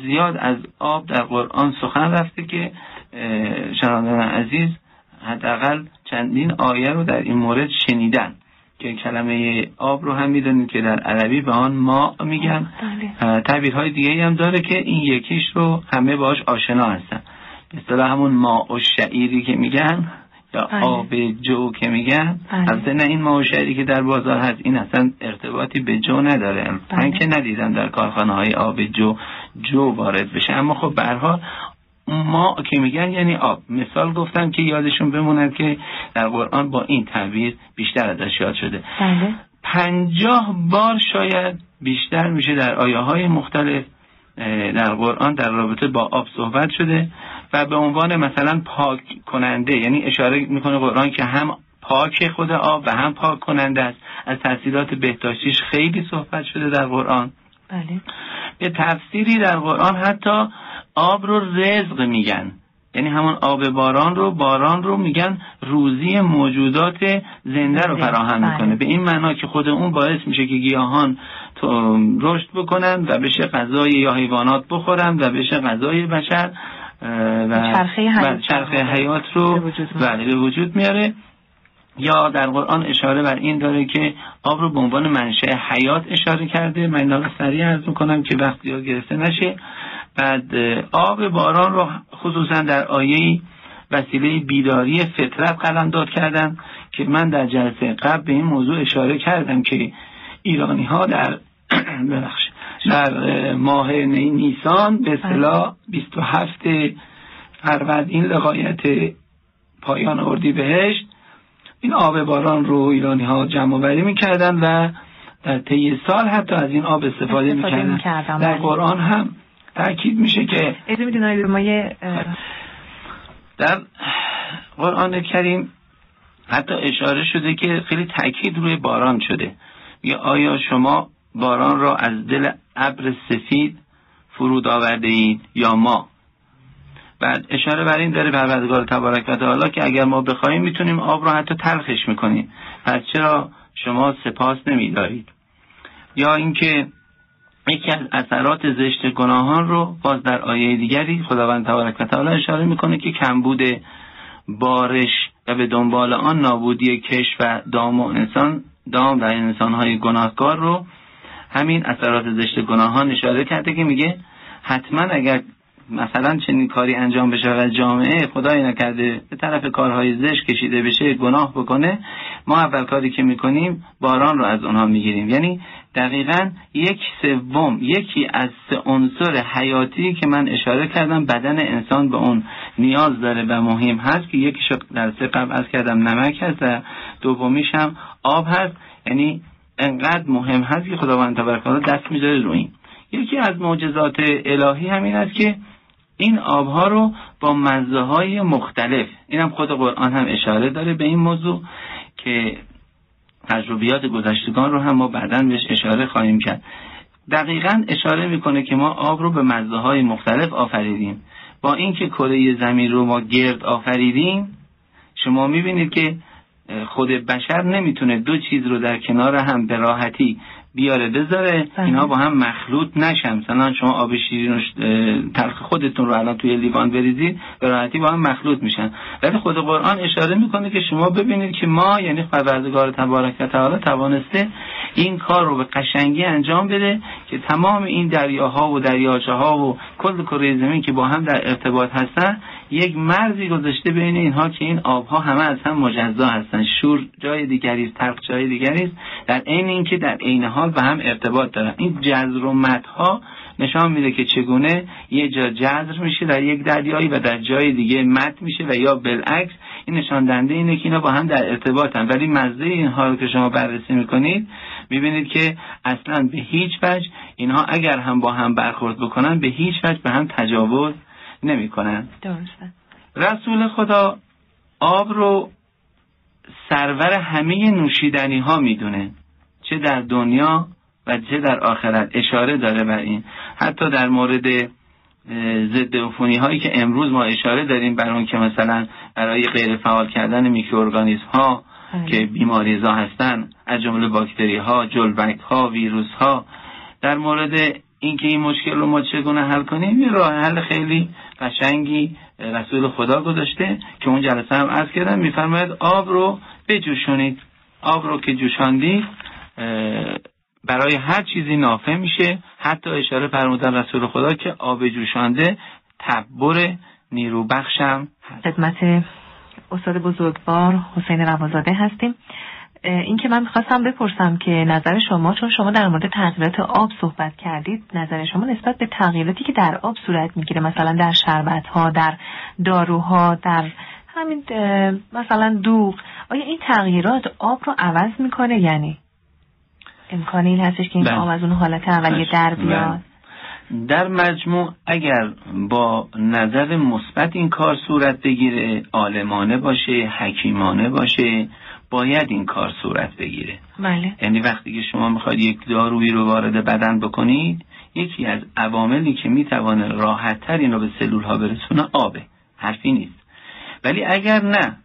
زیاد از آب در قرآن سخن رفته که شنوندگان عزیز حداقل چندین آیه رو در این مورد شنیدن که کلمه آب رو هم می‌دونید که در عربی به آن ما میگن بله. تعبیرهای دیگه هم داره که این یکیش رو همه باش آشنا هستن اصطلاح همون ما و شعیری که میگن یا بله. آب جو که میگن. البته نه این ما و شعیری که در بازار هست این اصلا ارتباطی به جو نداره من بله. که ندیدم در کارخانه های آب جو جو وارد بشه اما خب به حال ما که میگن یعنی آب. مثال گفتم که یادشون بموند که در قرآن با این تعبیر بیشتر ازش یاد شده. بله. پنجاه بار شاید بیشتر میشه در آیه های مختلف در قرآن در رابطه با آب صحبت شده و به عنوان مثلا پاک کننده یعنی اشاره می‌کنه قرآن که هم پاک خود آب و هم پاک کننده است. از تاثیرات بهداشتیش خیلی صحبت شده در قرآن. بله. به تفسیری در قرآن حتی آب رو رزق میگن. یعنی همون آب باران رو باران رو میگن روزی موجودات زنده رو فراهم بله. می‌کنه. به این معنا که خود اون باعث میشه که گیاهان رشد بکنن و بشه غذای یا حیوانات بخورن و بشه غذای بشر و چرخه حیات چرخه رو. بله به وجود میاره. یا در قرآن اشاره بر این داره که آب رو به عنوان منشأ حیات اشاره کرده. من اینا رو سریع عرض می‌کنم که وقتی ها گرفته نشه. بعد آب باران رو خصوصا در آیه وسیله بیداری فطرت قلمداد کردن که من در جلسه قبل به این موضوع اشاره کردم که ایرانی ها در ببخشید در اه، ماه نی- نیسان به اصطلاح 27 فروردین لقایت پایان اردی بهشت این آب باران رو ایرانی ها جمع وری می‌کردن و در طی سال حتی از این آب استفاده, استفاده می‌کردن می‌کردن، در بله. قرآن هم تاکید میشه که اجازه می‌دونید ما یه در قرآن کریم حتی اشاره شده که خیلی تاکید روی باران شده. یا آیا شما باران را از دل ابر سفید فرود آورده اید یا ما؟ بعد اشاره بر این داره پروردگار تبارک و تعالی که اگر ما بخوایم می‌تونیم آب را حتی تلخش می‌کنیم. پس چرا شما سپاس نمیدارید؟ یا اینکه یکی از اثرات زشت گناهان رو باز در آیه دیگری خداوند تبارک و تعالی اشاره می‌کنه که کمبود بارش و به دنبال آن نابودی کش و دام و انسان دام و انسانهای گناهکار رو همین اثرات زشت گناهان اشاره کرده که میگه حتما اگر مثلا چنین کاری انجام بشه و جامعه خدای نکرده به طرف کارهای زشت کشیده بشه گناه بکنه ما اول کاری که می‌کنیم باران رو از اونها می‌گیریم. یعنی دقیقا یک سوم یکی از سه عنصر حیاتی که من اشاره کردم بدن انسان به اون نیاز داره و مهم هست که یکیش در سه قبل از کردم نمک هست و دومیش هم آب هست. یعنی انقدر مهم هست که خداوند تبارک دست می‌ذاره روی این. یکی از معجزات الهی همین است که این آبها رو با مزه های مختلف اینم خود قرآن هم اشاره داره به این موضوع که تجربیات گذشتگان رو هم ما بعدا بهش اشاره خواهیم کرد. دقیقا اشاره می‌کنه که ما آب رو به مزه های مختلف آفریدیم. با اینکه کره زمین رو ما گرد آفریدیم شما می‌بینید که خود بشر نمی‌تونه دو چیز رو در کنار هم به راحتی بیاره بذاره بله. اینا با هم مخلوط نشن مثلا شما آب شیرین و تلخ خودتون رو الان توی لیوان بریزید به راحتی با هم مخلوط میشن ولی خود قرآن اشاره می‌کنه که شما ببینید که ما یعنی پروردگار تبارک و تعالی توانسته این کار رو به قشنگی انجام بده که تمام این دریاها و دریاچه ها و کل کره زمین که با هم در ارتباط هستن یک مرزی گذاشته بین اینها که این آبها همه از هم مجزا هستن. شور جای دیگری است تلخ جای دیگری است. در عین اینکه در عین حال به هم ارتباط دارن. این جزر و مدها نشان میده که چگونه یه جا جزر میشه در یک دریایی و در جای دیگه مد میشه و یا بالعکس این نشان دهنده اینه که اینا با هم در ارتباطن. ولی مزه اینها رو که شما بررسی می‌کنید می‌بینید که اصلا به هیچ وجه اینها اگر هم با هم برخورد بکنن به هیچ وجه به هم تجاوز نمی‌کنن. درسته. رسول خدا آب رو سرور همه نوشیدنی ها می‌دونه. چه در دنیا و چه در آخرت. اشاره داره بر این. حتی در مورد ضد عفونی هایی که امروز ما اشاره داریم بر اون که مثلا برای غیر فعال کردن میکروارگانیسم ها بله. که بیماریزا هستن از جمله باکتری ها جلبک ها ویروس ها در مورد اینکه این مشکل رو ما چگونه حل کنیم یه راه حل خیلی قشنگی رسول خدا گذاشته که اون جلسه هم عرض کردم. میفرماید آب رو بجوشونید آب رو که جوشاندید برای هر چیزی نافع میشه. حتی اشاره فرمودن رسول خدا که آب جوشانده تبر نیرو بخشم خدمت استاد بزرگوار حسین روازاده هستیم. اه، این که من می‌خواستم بپرسم که نظر شما چون شما در مورد تغییرات آب صحبت کردید نظر شما نسبت به تغییراتی که در آب صورت می‌گیره مثلا در شربت ها در داروها در همین مثلا دوغ آیا این تغییرات آب رو عوض می‌کنه؟ یعنی امکان این هستش که این بله. آب از اون حالت اولیه در بیاد؟ در مجموع اگر با نظر مثبت این کار صورت بگیره عالمانه باشه حکیمانه باشه باید این کار صورت بگیره. بله. یعنی وقتی که شما می‌خواید یک دارویی رو وارد بدن بکنید یکی از عواملی که می‌توانه راحتتر این رو به سلول ها برسونه آبه. حرفی نیست. ولی اگر نه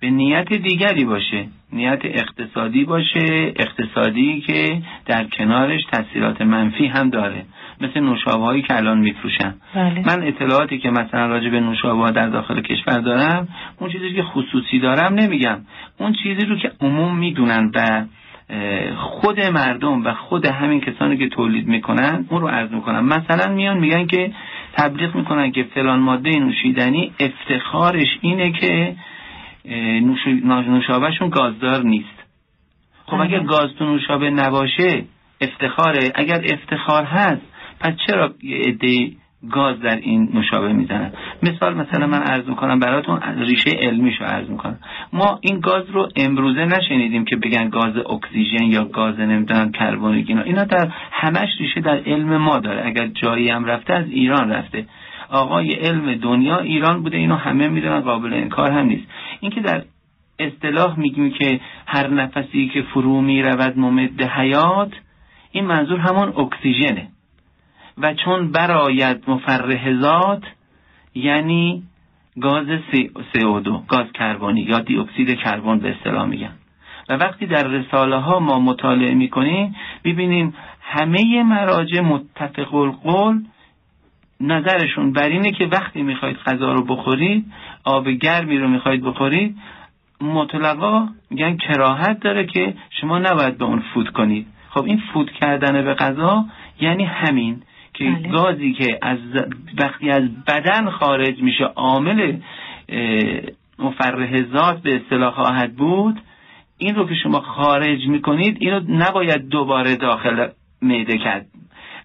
به نیت دیگری باشه. نیت اقتصادی باشه اقتصادی که در کنارش تاثیرات منفی هم داره. مثل نوشابه هایی که الان میفروشن. بله. من اطلاعاتی که مثلا راجع به نوشابه در داخل کشور دارم اون چیزی که خصوصی دارم نمیگم. اون چیزی رو که عموم می‌دونن و خود مردم و خود همین کسانی که تولید می‌کنن اون رو عرض می‌کنن مثلا میان میگن که تبلیغ می‌کنن که فلان ماده نوشیدنی افتخارش اینه که نوش- نوشابهشون گازدار نیست. خب بله. اگر گاز تو نوشابه نباشه افتخاره. اگر افتخار هست پس چرا عده گاز در این نوشابه می‌زنن؟ مثال مثلا من عرض می‌کنم براتون ریشه علمیشو عرض می‌کنم. ما این گاز رو امروزه نشنیدیم که بگن گاز اکسیژن یا گاز نمی‌دونم کربونیک اینا. اینا در همش ریشه در علم ما داره. اگر جایی هم رفته از ایران رفته. آقای علم دنیا ایران بوده اینو همه می‌دونن قابل انکار هم نیست. اینکه در اصطلاح میگیم که هر نفسی که فرو می‌رود ممد حیات این منظور همون اکسیژنه. و چون براید مفرح ذات یعنی گاز CO2 گاز کربنی یا دی اکسید کربن به اصطلاح میگن. و وقتی در رساله ها ما مطالعه می‌کنیم ببینیم همه مراجع متفق القول نظرشون بر اینه که وقتی می‌خواید غذا رو بخورید آب گرمی رو می‌خواید بخورید مطلقا میگن کراهت داره که شما نباید به اون فود کنید. خب این فود کردن به غذا یعنی همین. که بله. گازی که از وقتی از بدن خارج میشه عامل ذات به اصطلاح خواهد بود این رو که شما خارج می‌کنید این رو نباید دوباره داخل معده کرد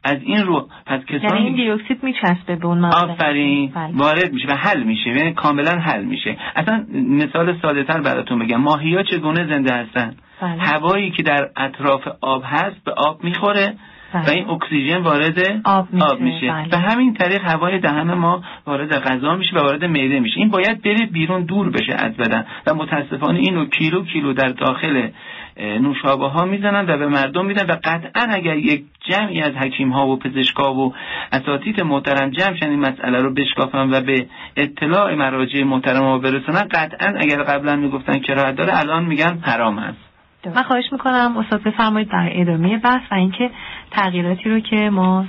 از این رو پس یعنی کسانی این دیوکسید میچسبه به اون آفرین بله. وارد میشه و حل میشه یعنی کاملا حل میشه اصلا مثال ساده تر براتون بگم ماهی ها چگونه زنده هستن بله. هوایی که در اطراف آب هست به آب می‌خوره. و این اکسیژن وارد آب میشه، بله. و همین طریق هوای دهن ما وارد غذا میشه و وارد معده میشه. این باید بره بیرون دور بشه از بدن. و متاسفانه اینو کیلو کیلو در داخل نوشابه ها می‌زنن و به مردم میدن و قطعا اگر یک جمعی از حکیم ها و پزشکا و اساتید محترم جمع شن این مسئله رو بشکافن و به اطلاع مراجع محترم ها برسونن قطعا اگر قبلا می‌گفتن کراهت داره الان میگن حرام هست. من خواهش می‌کنم استاد بفرمایید در ادامه بحث و اینکه تغییراتی رو که ما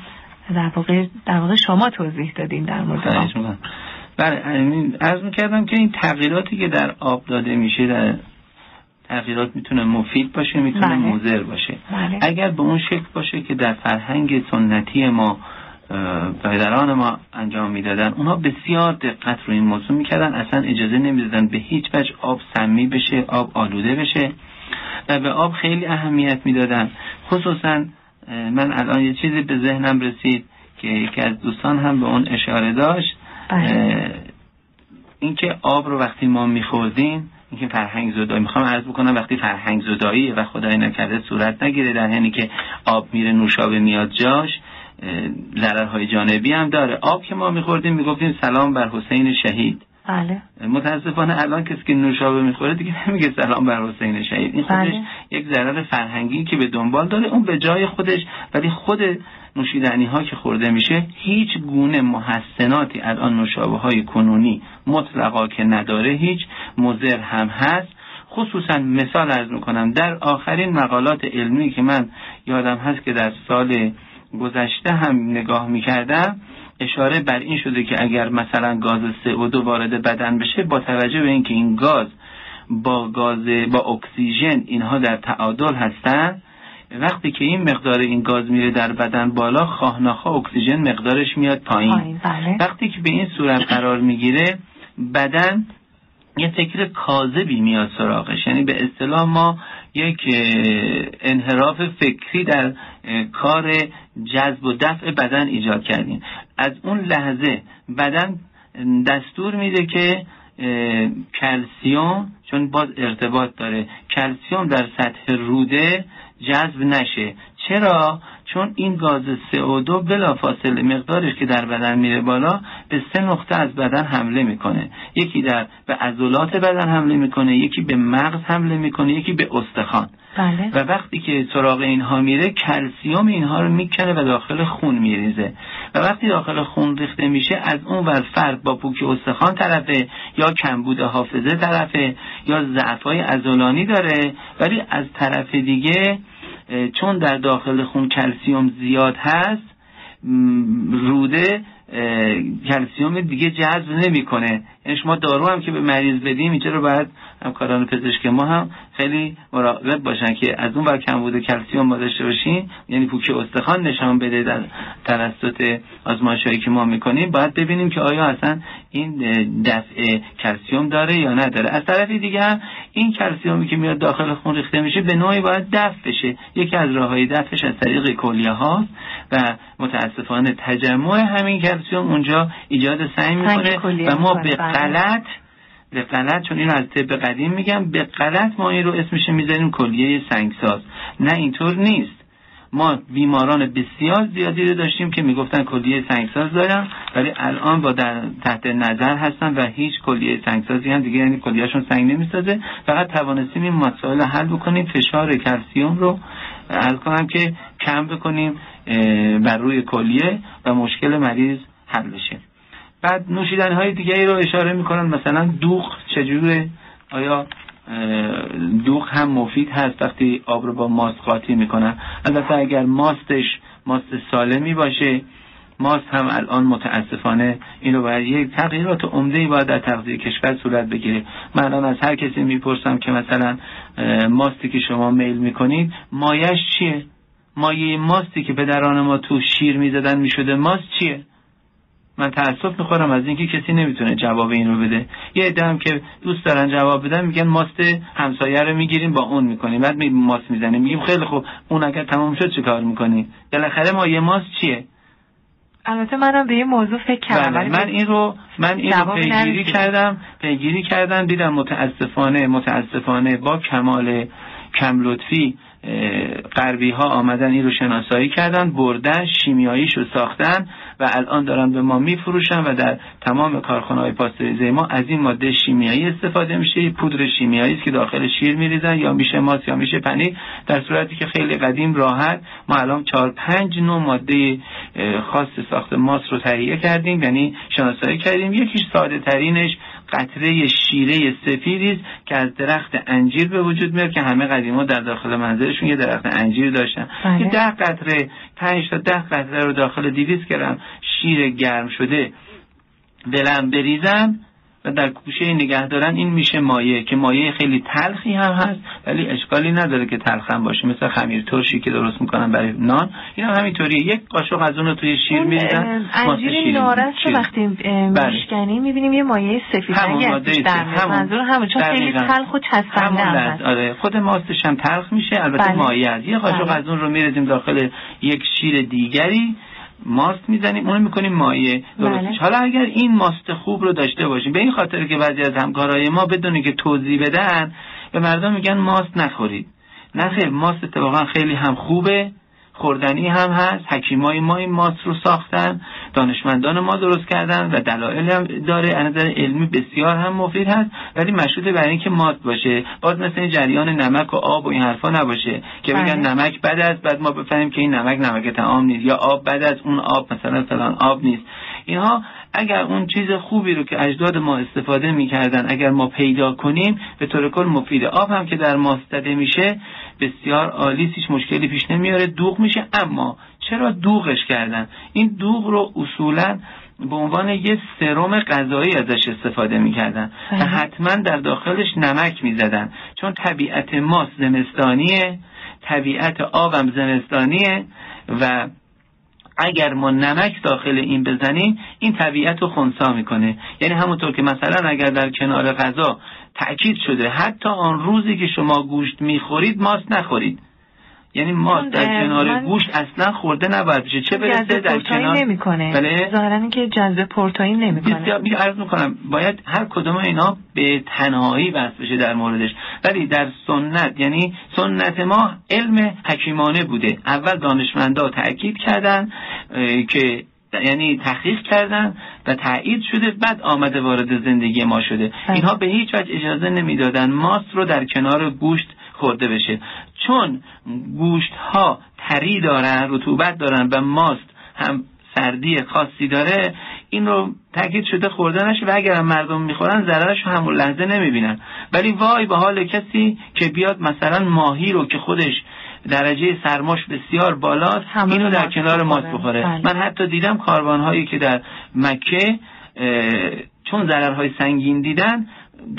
در واقع در واقع شما توضیح دادین در مورد. بله همین عرض می‌کردم که این تغییراتی که در آب داده میشه در تغییرات می‌تونه مفید باشه می‌تونه بله. مضر باشه بله. اگر به اون شکل باشه که در فرهنگ سنتی ما پدران ما انجام می‌دادن اونها بسیار دقت رو این موضوع می‌کردن اصلا اجازه نمی‌دادن به هیچ وجه آب سمی بشه آب آلوده بشه و به آب خیلی اهمیت می‌دادن. خصوصا من الان یه چیزی به ذهنم رسید که یکی از دوستان هم به اون اشاره داشت. بله. اینکه آب رو وقتی ما میخوردیم اینکه فرهنگ زدایی می‌خوام عرض بکنم وقتی فرهنگ زدایی و خدای نکرده صورت نگیره در حینی که آب میره نوشابه میاد جاش ضررهای جانبی هم داره. آب که ما میخوردیم می‌گفتیم سلام بر حسین شهید. بله. متاسفانه الان کسی که نوشابه می‌خوره دیگه نمیگه سلام بر حسین شهید. این خودش بله. یک ضرر فرهنگی که به دنبال داره. اون به جای خودش ولی خود نوشیدنی ها که خورده میشه هیچ گونه محسناتی از آن نوشابه های کنونی مطلقا که نداره هیچ مضر هم هست. خصوصا مثال ارز می‌کنم در آخرین مقالات علمی که من یادم هست که در سال گذشته هم نگاه می‌کردم اشاره بر این شده که اگر مثلا گاز CO2 وارد بدن بشه با توجه به اینکه این گاز با گاز با اکسیژن اینها در تعادل هستن وقتی که این مقدار این گاز میره در بدن بالا خواهناخواه اکسیژن مقدارش میاد پایین. پایین بله. وقتی که به این صورت قرار می‌گیره بدن یه فکر کاذبی میاد سراغش. یعنی به اصطلاح ما یک انحراف فکری در کار جذب و دفع بدن ایجاد کردیم. از اون لحظه بدن دستور میده که کلسیوم چون باز ارتباط داره کلسیوم در سطح روده جذب نشه. چرا؟ چون این گاز CO2 بلافاصله مقدارش که در بدن میره بالا به سه نقطه از بدن حمله می‌کنه. یکی در به عضلات بدن حمله می‌کنه یکی به مغز حمله می‌کنه یکی به استخوان. بله. و وقتی که سراغ اینها میره کلسیوم اینها رو می‌کنه و داخل خون میریزه. و وقتی داخل خون ریخته میشه از اون ور فرد با پوکی استخوان طرفه یا کمبود حافظه طرفه یا ضعفای عضلانی داره ولی از طرف دیگه چون در داخل خون کلسیوم زیاد هست روده کلسیوم دیگه جذب نمی‌کنه. یعنی شما دارو هم که به مریض بدیم اینجا رو باید همکاران پزشک ما هم خیلی مراقب باشن که از اون بر کمبود کلسیوم ما داشته باشیم یعنی پوکی استخوان نشان بده در توسط آزمایش هایی که ما می‌کنیم. باید ببینیم که آیا اصلا این دفع کلسیوم داره یا نداره. از طرف دیگه هم این کلسیومی که میاد داخل خون ریخته میشه به نوعی باید دفع بشه. یکی از راه های دفعش از طریق کلیه هاست و متاسفانه تجمع همین کلسیوم اونجا ایجاد سنگ می‌کنه و ما به. غلط به غلط چون اینو از طب قدیم میگم به غلط ما این رو اسمش می‌ذاریم کلیه سنگساز. نه اینطور نیست. ما بیماران بسیار زیادی رو داشتیم که می‌گفتن کلیه سنگساز دارن ولی الان با در تحت نظر هستن و هیچ کلیه سنگسازی هم دیگه یعنی کلیهشون سنگ نمی‌سازه. فقط توانستیم این مسائل حل بکنیم فشار کلسیوم رو از کنم که کم بکنیم بر روی کلیه و مشکل مریض حل بشه. بعد نوشیدن های دیگری رو اشاره می‌کنن. مثلا دوغ چجوره؟ آیا دوغ هم مفید هست وقتی آب رو با ماست قاطی می‌کنن؟ البته اگر ماستش ماست سالمی باشه ماست هم الان متاسفانه این رو باید یک تغییرات عمده باید در تغذیه کشور صورت بگیره. من الان از هر کسی می‌پرسم که مثلا ماستی که شما میل می‌کنید مایش چیه؟ مایه ماستی که پدران ما تو شیر می‌زدن می‌شده ماست چیه؟ من تاسف می‌خورم از اینکه کسی نمی‌تونه جواب این رو بده. یه عده هم که دوست دارن جواب بدن میگن ماست همسایه رو می‌گیریم با اون می‌کنیم. بعد می ماست می‌زنیم. میگیم خیلی خوب. اون اگر تمام شد چه کار می‌کنیم بالاخره ما یه ماست چیه؟ البته منم به این موضوع فکر کردم. بله. من این رو من این رو پیگیری کردم. پیگیری کردم. دیدم متاسفانه متاسفانه با کمال کم لطفی غربی ها آمدن این رو شناسایی کردن بردن شیمیاییش رو ساختن و الان دارن به ما میفروشن و در تمام کارخانه های پاستوریزه ما از این ماده شیمیایی استفاده میشه. پودر شیمیایی است که داخل شیر میریزن یا میشه ماست یا میشه پنیر در صورتی که خیلی قدیم راحت. ما الان چهار پنج نوع ماده خاص ساخت ماست رو تهیه کردیم یعنی شناسایی کردیم. یکیش ساده ترینش قطره شیره سفیدی است که از درخت انجیر به وجود میاد که همه قدیما در داخل منزلشون یه درخت انجیر داشتن. بله. یه ده قطره پنج تا ده قطره رو داخل دیویس گرم شیر گرم شده. دلم بریزم و در گوشه نگه دارن این میشه مایه که مایه خیلی تلخی هم هست ولی اشکالی نداره که تلخ هم باشه مثل خمیر ترشی که درست می‌کنن برای نان این هم همینطوریه یک قاشق از اون رو توی شیر میریزن انجیر نارس وقتی بله. میشکنیم می‌بینیم یه مایه سفید همون رنگ ماده ازش در میاد. همون. منظور همون چون خیلی. تلخ و چسبنده هم هست آره خود ماستش هم تلخ میشه البته بله. مایه است یه قاشق بله. از اون رو میریزیم داخل یک شیر دیگری ماست می‌زنیم اونو می‌کنیم مایه. درستش بله. حالا اگر این ماست خوب رو داشته باشیم به این خاطر که بعضی از همکارای ما بدون که توضیح بدن به مردم میگن ماست نخورید. نه ماست اتفاقا خیلی هم خوبه. خوردنی هم هست حکیمای ما این ماست رو ساختن دانشمندان ما درست کردن و دلایل هم داره. از نظر علمی بسیار هم مفید هست ولی مشروط بر اینکه ماست باشه. باز مثل این جریان نمک و آب و این حرفا نباشه که بله. بگن نمک بد است بعد ما بفهمیم که این نمک نمک طعام نیست یا آب بد است اون آب مثلا فلان آب نیست. اینها اگر اون چیز خوبی رو که اجداد ما استفاده می‌کردن اگر ما پیدا کنیم به طور کل مفیده. آب هم که در ماست میشه بسیار عالی هیچ مشکلی پیش نمیاره دوغ میشه. اما چرا دوغش کردن؟ این دوغ رو اصولا به عنوان یه سرم غذایی ازش استفاده می‌کردن و بله. حتما در داخلش نمک می‌زدن. چون طبیعت ماست زمستانیه طبیعت آبم زمستانیه و اگر ما نمک داخل این بزنیم این طبیعت رو خونسا می‌کنه. یعنی همونطور که مثلا اگر در کنار غذا تأکید شده حتی آن روزی که شما گوشت می‌خورید ماست نخورید. یعنی ماست چون، در کنار گوشت اصلا خورده نباید بشه. چه برسه در کنار؟ نمی‌کنه. بله. ظاهرا اینکه جذب پروتئین نمی‌کنه. میگه عرض می‌کنم باید هر کدوم اینا به تنهایی بحث بشه در موردش. ولی در سنت یعنی سنت ما علم حکیمانه بوده. اول دانشمندا تاکید کردن که یعنی تحقیق کردن و تایید شده بعد آمده وارد زندگی ما شده. بله. اینها به هیچ وجه اجازه نمی‌دادن ماست رو در کنار گوشت خورده بشه. چون گوشت ها تری دارن رطوبت دارن و ماست هم سردی خاصی داره این رو تاکید شده خوردنش و اگر مردم می‌خورن ضررش رو همون لحظه نمی‌بینن ولی وای به حال کسی که بیاد مثلا ماهی رو که خودش درجه سرماش بسیار بالاست اینو در کنار ماست بخوره. بله. من حتی دیدم کاروان هایی که در مکه چون ضررهای سنگین دیدن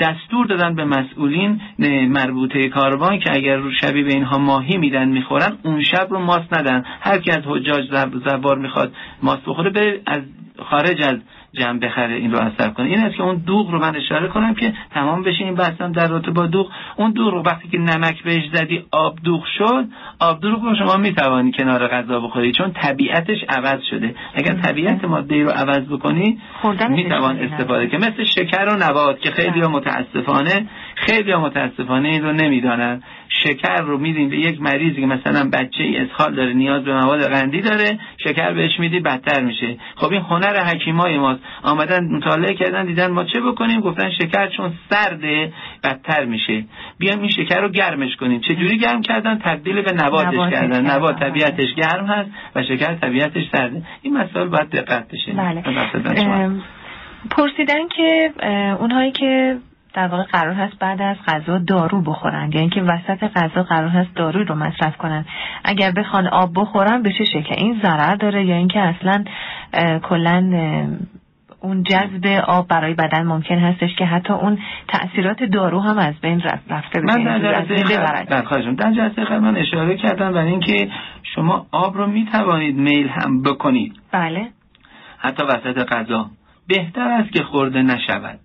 دستور دادن به مسئولین مربوطه کاروان که اگر رو شبی به اینها ماهی میدن می‌خورن اون شب رو ماست ندن. هر کی از حجاج زب- زبار می‌خواد ماست بخوره بره از خارج از جمع بخره این رو اثر کنه. این است که اون دوغ رو من اشاره کنم که تمام بشه این بحثم در رابطه با دوغ. اون دوغ رو وقتی که نمک بهش زدی آب دوغ شد. آب دوغ رو شما می‌توانی کنار غذا بخوری چون طبیعتش عوض شده. اگر طبیعت ماده رو عوض بکنی می‌توان استفاده که مثل شکر و نبات که خیلی ها متاسفانه خیلی متاسفانه این رو نمی‌دانن. شکر رو میدین به یک مریضی که مثلا بچه ای اسهال داره نیاز به مواد قندی داره شکر بهش میدی بدتر میشه. خب این هنر حکیمای ماست. آمدن مطالعه کردن دیدن ما چه بکنیم؟ گفتن شکر چون سرده بدتر میشه. بیام این شکر رو گرمش کنیم. چه جوری گرم کردن؟ تبدیل به نباتش نباتش کردن. نبات طبیعتش گرم هست و شکر طبیعتش سرده. این مسائل باید دقت بشه. بله. پرسیدن که اونهایی که در واقع قرار هست بعد از غذا دارو بخورن. یا اینکه وسط غذا قرار هست دارو رو مصرف کنن. اگر بخوان آب بخورن به چه شکل؟ این ضرر داره. یا اینکه اصلا کلا اون جذب آب برای بدن ممکن هستش که حتی اون تاثیرات دارو هم از بین رفت- رفته بشه. من در یعنی جلسه ببرد. در جلسه قبل من اشاره کردم برای اینکه شما آب رو می توانید میل هم بکنید. بله. حتی وسط غذا. بهتر است که خورده نشود.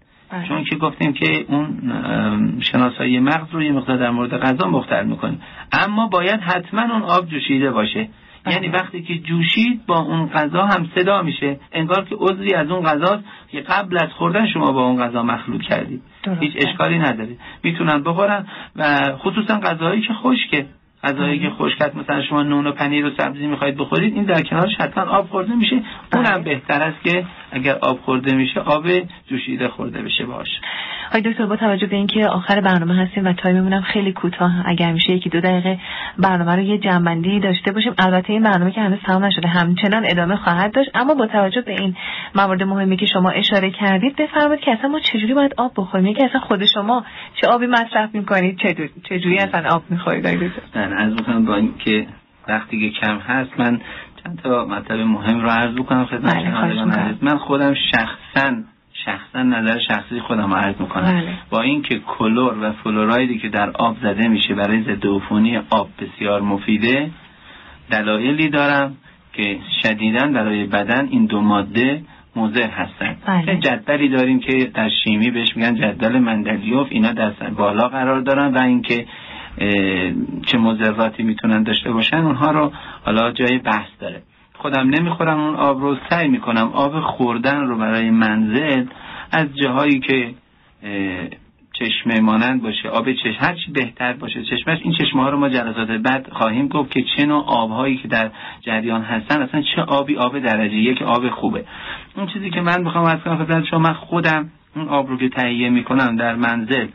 چون که گفتیم که اون شناسایی مغز رو یه مقدار در مورد غذا مختل می‌کنیم اما باید حتما اون آب جوشیده باشه. بله. یعنی وقتی که جوشید با اون غذا هم صدا میشه. انگار که عضوی از اون غذاست که قبل از خوردن شما با اون غذا مخلوط کردید. هیچ اشکالی نداره. می‌تونن بخورن و خصوصا غذاهایی که خشکه. غذایی که خشکت مثلا شما نون و پنیر و سبزی می‌خواید بخورید این در کنارش حتما آب خورده میشه. بله. اونم بهتر است که اگر آب خورده میشه آب جوشیده خورده بشه باشه آقای دکتر با توجه به اینکه آخر برنامه هستیم و تایممون هم خیلی کوتاه اگر میشه یکی دو دقیقه برنامه رو یه جنبندی داشته باشیم. البته این برنامه که هنوز تمام نشده همچنان ادامه خواهد داشت. اما با توجه به این موارد مهمی که شما اشاره کردید بفرمایید که اصلا ما چجوری باید آب بخوریم؟ یکی اصلا خود شما چه آبی مصرف می‌کنید؟ چجوری چجوری اصلا آب می‌خورید؟ آقای دکتر؟ من عرض می‌کنم با اینکه وقتی که کم هست من چند تا مطلب مهم رو عرض بکنم خدمت بله،. من خودم شخصا شخصا نظر شخصی خودم عرض می‌کنم بله. با اینکه کلور و فلورایدی که در آب زده میشه برای ضد عفونی آب بسیار مفیده دلایلی دارم که شدیدا برای بدن این دو ماده مضر هستند بله. یه جدولی داریم که در شیمی بهش میگن جدول مندلیوف اینا در بالا قرار دارن و اینکه چه مضراتی می‌تونن داشته باشن اونها رو حالا جای بحث داره خودم نمی‌خورم اون آب رو سعی می‌کنم. آب خوردن رو برای منزل از جاهایی که چشمه مانند باشه آب چشم هر چی بهتر باشه چشمش این چشمه ها رو ما جلسات بعد خواهیم گفت که چه نوع آبهایی که در جریان هستن اصلا چه آبی آب درجه یک آب خوبه. اون چیزی که من می‌خوام از کنم خدمت شما من خودم اون آب رو که تهیه می‌کنم در منزل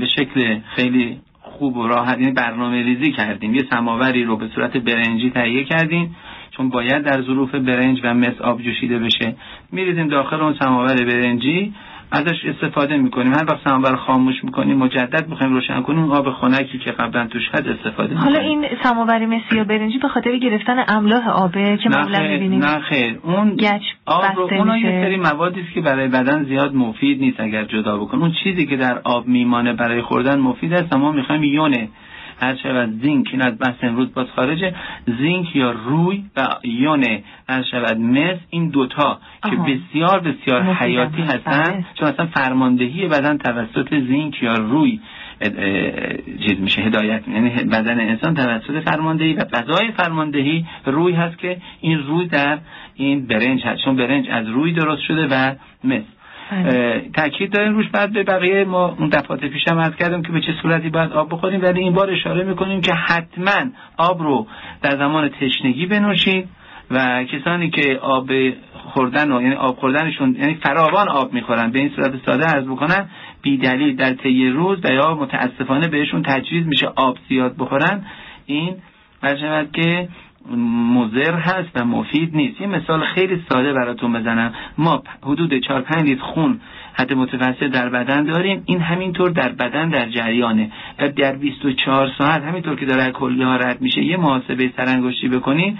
به شکل خیلی خوب و راحت یعنی برنامه ریزی کردیم. یه سماوری رو به صورت برنجی تهیه کردیم. چون باید در ظروف برنج و مس آب جوشیده بشه. میریزیم داخل اون سماور برنجی. ازش استفاده می‌کنیم. هر وقت سماور خاموش می‌کنیم مجدد می‌خوایم روشن کنیم آب خنکی که قبلا توش هست استفاده حالا می‌کنیم این سماوری مسی یا برنجی به خاطر گرفتن املاح آبه که معمولا می‌بینیم نه خیر. اون گچ آب رو اونا یه. سری موادی است که برای بدن زیاد مفید نیست اگر جدا بکن اون چیزی که در آب میمانه برای خوردن مفید است اما می‌خوایم یونه هر شود زینک این از بحث امروز باز خارجه زینک یا روی و یونه هر شود مس این دوتا که. بسیار بسیار. حیاتی هستن. چون اصلا فرماندهی بدن توسط زینک یا روی چیز میشه هدایت یعنی بدن انسان توسط فرماندهی و غذای فرماندهی روی هست که این روی در این برنج هست چون برنج از روی درست شده و مس تاکید داریم روش بعد به بقیه ما اون دفعات هم عرض کردیم که به چه صورتی باید آب بخوریم. ولی این بار اشاره می‌کنیم که حتما آب رو در زمان تشنگی بنوشید و کسانی که آب خوردن و یعنی آب خوردنشون یعنی فراوان آب می‌خورن به این صورت ساده عرض بکنن بی دلیل در طی روز و یا متاسفانه بهشون تجویز میشه آب زیاد بخورن. این شود که مضر هست و مفید نیست. یه مثال خیلی ساده براتون بزنم. ما حدود 4 5 لیتر خون حد متوسط در بدن داریم. این همینطور در بدن در جریانه. و در 24 ساعت همینطور که داره کلیه ها رد میشه یه محاسبه سرانگشتی بکنید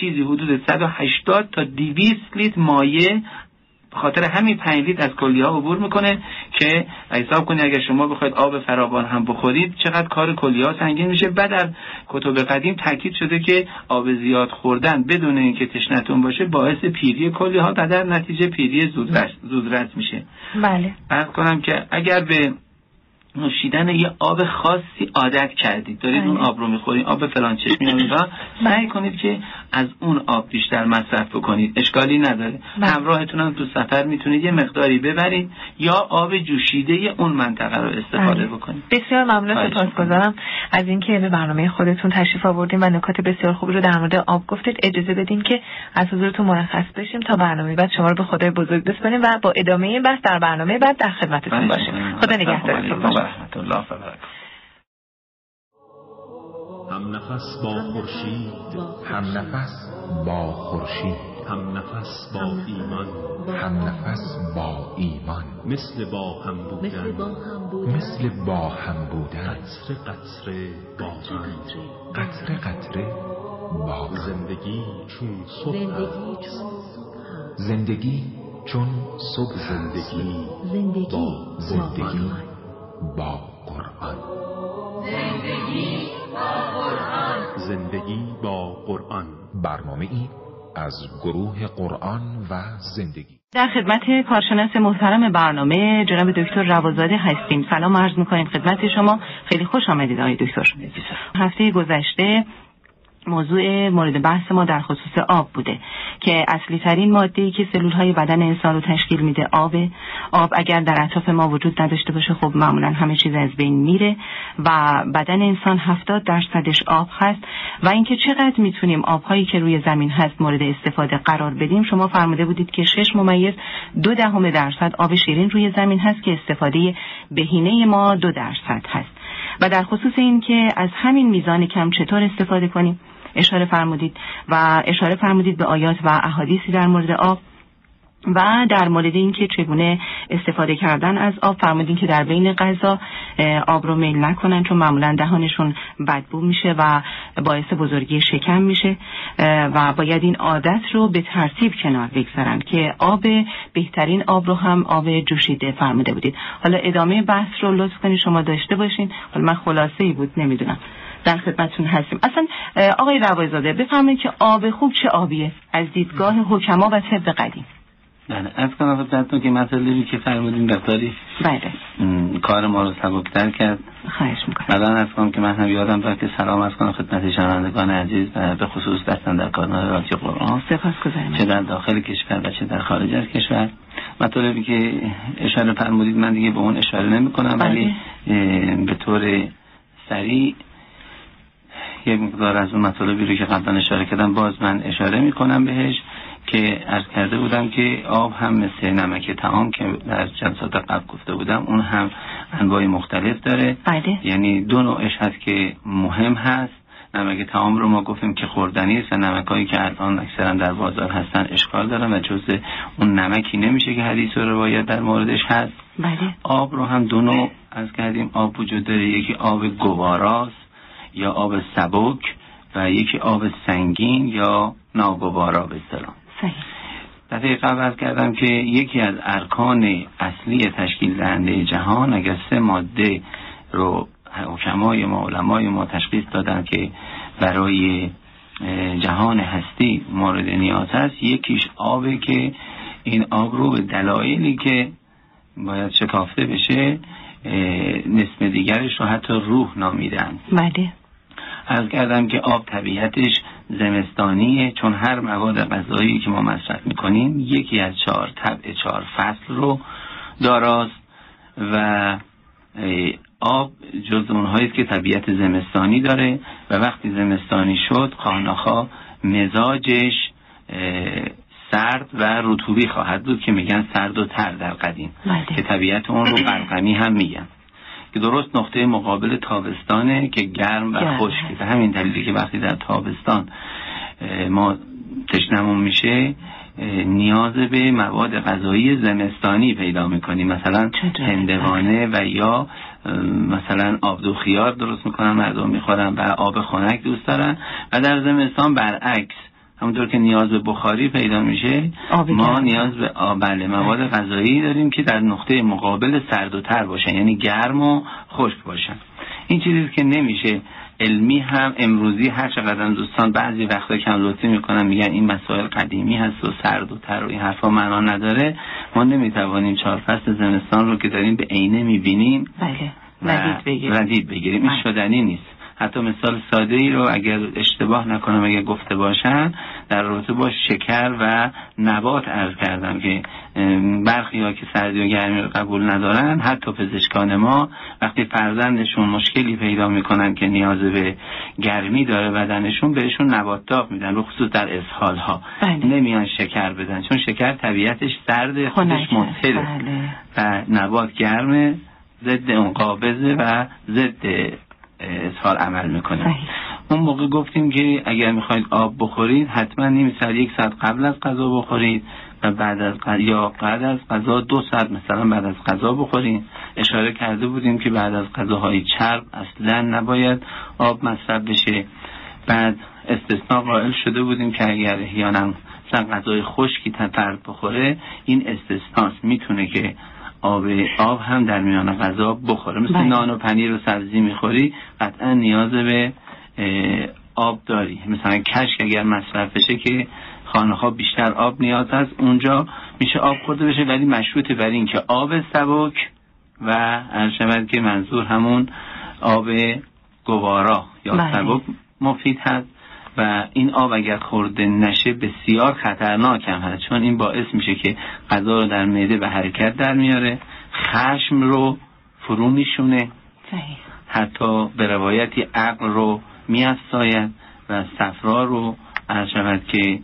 چیزی حدود 180 تا 200 لیتر مایع خاطر همین 5 لیتر از کلیه ها عبور می‌کنه که حساب کنید اگر شما بخواید آب فراوان هم بخورید چقدر کار کلیه ها سنگین میشه. بعد در کتب قدیم تاکید شده که آب زیاد خوردن بدون اینکه تشنتون باشه باعث پیری کلیه ها و در نتیجه پیری زودرس, میشه. بله. عرض کنم که اگر به نوشیدن یه آب خاصی عادت کردید دارید بله. اون آب رو می‌خورید آب فلان چشمی رو سعی کنید که از اون آب بیشتر مصرف بکنید. اشکالی نداره. بله. همراهتون هم تو سفر می‌تونید یه مقداری ببرید یا آب جوشیده اون منطقه رو استفاده بله. بکنید. بسیار ممنون سپاسگزارم. از اینکه به برنامه خودتون تشریف آوردین و نکات بسیار خوبی رو در مورد آب گفتید اجازه بدین که از حضورتون مرخص بشیم تا برنامه بعد شما رو به خدای بزرگ بسپاریم و با ادامه این بحث در برنامه بعد در خدمتتون باشیم. خدا نگهدارتون هم نفس با خورشید. هم نفس با خورشید. هم نفس با ایمان. هم نفس با ایمان. مثل با هم بودن. مثل با هم بودن. قطره قطره باران قطره قطره. با هم. زندگی چون صبح. زندگی چون صبح زندگی زندگی با زندگی با قرآن. زندگی با قرآن. برنامه ای از گروه قرآن و زندگی. در خدمت کارشناس محترم برنامه جناب دکتر روازاده هستیم. سلام عرض می‌کنیم خدمت شما. خیلی خوش آمدید آقای دکتر. هفته گذشته موضوع مورد بحث ما در خصوص آب بوده که اصلی ترین ماده ای که سلول های بدن انسان رو تشکیل میده آبه. آب اگر در اطراف ما وجود نداشته باشه خب معمولا همه چیز از بین میره و بدن انسان 70 درصدش آب هست و اینکه چقدر می‌تونیم آبهایی که روی زمین هست مورد استفاده قرار بدیم شما فرموده بودید که 6 ممیز دو دهم درصد آب شیرین روی زمین هست که استفاده بهینه ما دو درصد هست. و در خصوص این که از همین میزان کم چطور استفاده کنیم؟ اشاره فرمودید و اشاره فرمودید به آیات و احادیثی در مورد آب و در مورد اینکه چگونه استفاده کردن از آب. فرمودین که در بین غذا آب رو میل نکنن چون معمولا دهانشون بدبو میشه و باعث بزرگی شکم میشه و باید این عادت رو به ترتیب کنار بگذارن که آب بهترین آب رو هم آب جوشیده فرموده بودید. حالا ادامه بحث رو لطف کنید شما داشته باشین. حالا من خلاصه ای بود نمی‌دونم. در خدمتتون هستیم. اصلا آقای روایزاده بفرمایید که آب خوب چه آبیه؟ از دیدگاه حکما و طب قدیم. بله از کنم خدمتتون که مطالبی که فرمودین مقداری بله. کار ما رو سبکتر کرد. خواهش می‌کنم. بعدا از کنم که من هم یادم داد که سلام از کنم خدمت شنوندگان عزیز و به خصوص دستن در کانال رادیو قرآن. سپاس گذاریم چه در داخل کشور و چه در خارج از کشور. مطالبی که اشاره فرمودید من دیگه به اون اشاره نمی کنم بله. ولی به طور سریع یه مقدار از اون مطالبی رو که قبلا اشاره کردم باز من اشاره می کنم بهش که عرض کرده بودم که آب هم مثل نمک تعام که در جلسات قبل گفته بودم اون هم انواع مختلف داره. بله. یعنی دو نوعش هست که مهم هست. نمک تعام رو ما گفتیم که خوردنی است و نمک هایی که الان اکثرا در بازار هستن اشکال دارن و جز اون نمکی نمیشه که حدیث و روایت در موردش هست. بله. آب رو هم دو نوع از کردیم. آب وجود داره. یکی آب گواراست یا آب سبک و یکی آب سنگین یا ناگوارا به اصطلاح صحیح. دفعه قبل کردم که یکی از ارکان اصلی تشکیل دهنده جهان اگر سه ماده رو حکمای ما علمای ما تشخیص دادن که برای جهان هستی مورد نیاز هست یکیش آبه که این آب رو به دلایلی که باید شکافته بشه نصف دیگرش رو حتی روح نامیدن. بله. از کردم که آب طبیعتش زمستانیه چون هر مواد غذایی که ما مصرف می‌کنیم یکی از چهار طبع چهار فصل رو داراست و آب جز اونهایی که طبیعت زمستانی داره و وقتی زمستانی شد خانخا مزاجش سرد و رطوبی خواهد بود که میگن سرد و تر در قدیم بله. که طبیعت اون رو برقمی هم میگن که درست نقطه مقابل تابستانه که گرم و خشکه به همین دلیلی که وقتی در تابستان ما تشنمون میشه نیاز به مواد غذایی زمستانی پیدا می‌کنیم. مثلا هندوانه و یا مثلا آبدو خیار درست می‌کنن مردم می‌خورن و آب خنک دوست دارن. و در زمستان برعکس همونطور که نیاز به بخاری پیدا میشه ما. نیاز به آب بله مواد غذایی داریم که در نقطه مقابل سرد و تر باشن یعنی گرم و خشک باشن. این چیزی که نمیشه علمی هم امروزی هر چقدر دوستان بعضی وقتا کم لطفی می‌کنن میگن این مسائل قدیمی هست و سرد و تر و این حرفا معنا نداره. ما نمی‌توانیم چهار فصل زمستان رو که داریم به عینه می‌بینیم بله. ردید بگیریم. ردید بگیریم. این بله. شدنی نیست. حتی مثال ساده ای رو اگر اشتباه نکنم اگر گفته باشن در رابطه با شکر و نبات عرض کردم که برخی ها که سردی و گرمی رو قبول ندارن حتی پزشکان ما وقتی فرزندشون مشکلی پیدا می‌کنن که نیاز به گرمی داره بدنشون بهشون نبات داغ میدن خصوص در اسهال ها بله. نمیان شکر بدن چون شکر طبیعتش سرد خودش. متحده بله. و نبات گرمه ضد اون قابضه و ضد اسهال عمل می‌کنه. صحیح. اون موقع گفتیم که اگر می‌خواید آب بخورید حتما نیم ساعت یک ساعت قبل از غذا بخورید و بعد از غ- یا بعد از غذا دو ساعت مثلا بعد از غذا بخورید. اشاره کرده بودیم که بعد از غذاهای چرب اصلا نباید آب مصرف بشه. بعد استثناء قائل شده بودیم که اگر احیانا مثلا غذای خشکی تا فرد بخوره این استثناست. می‌تونه که آب آب هم در میان غذا بخوره مثل بله. نان و پنیر و سبزی می‌خوری قطعا نیاز به آب داری مثلا کشک اگر مصرف بشه که خانه بیشتر آب نیاز هست اونجا میشه آب خورده بشه ولی مشروط بر این که آب سبک و شود که منظور همون آب گوارا یا بله. سبک مفید هست و این آب اگر خورده نشه بسیار خطرناک هم هست چون این باعث میشه که غذا رو در معده به حرکت در میاره خشم رو فرو میشونه. حتی به روایتی عقل رو میافزاید و صفرا رو عرض شود که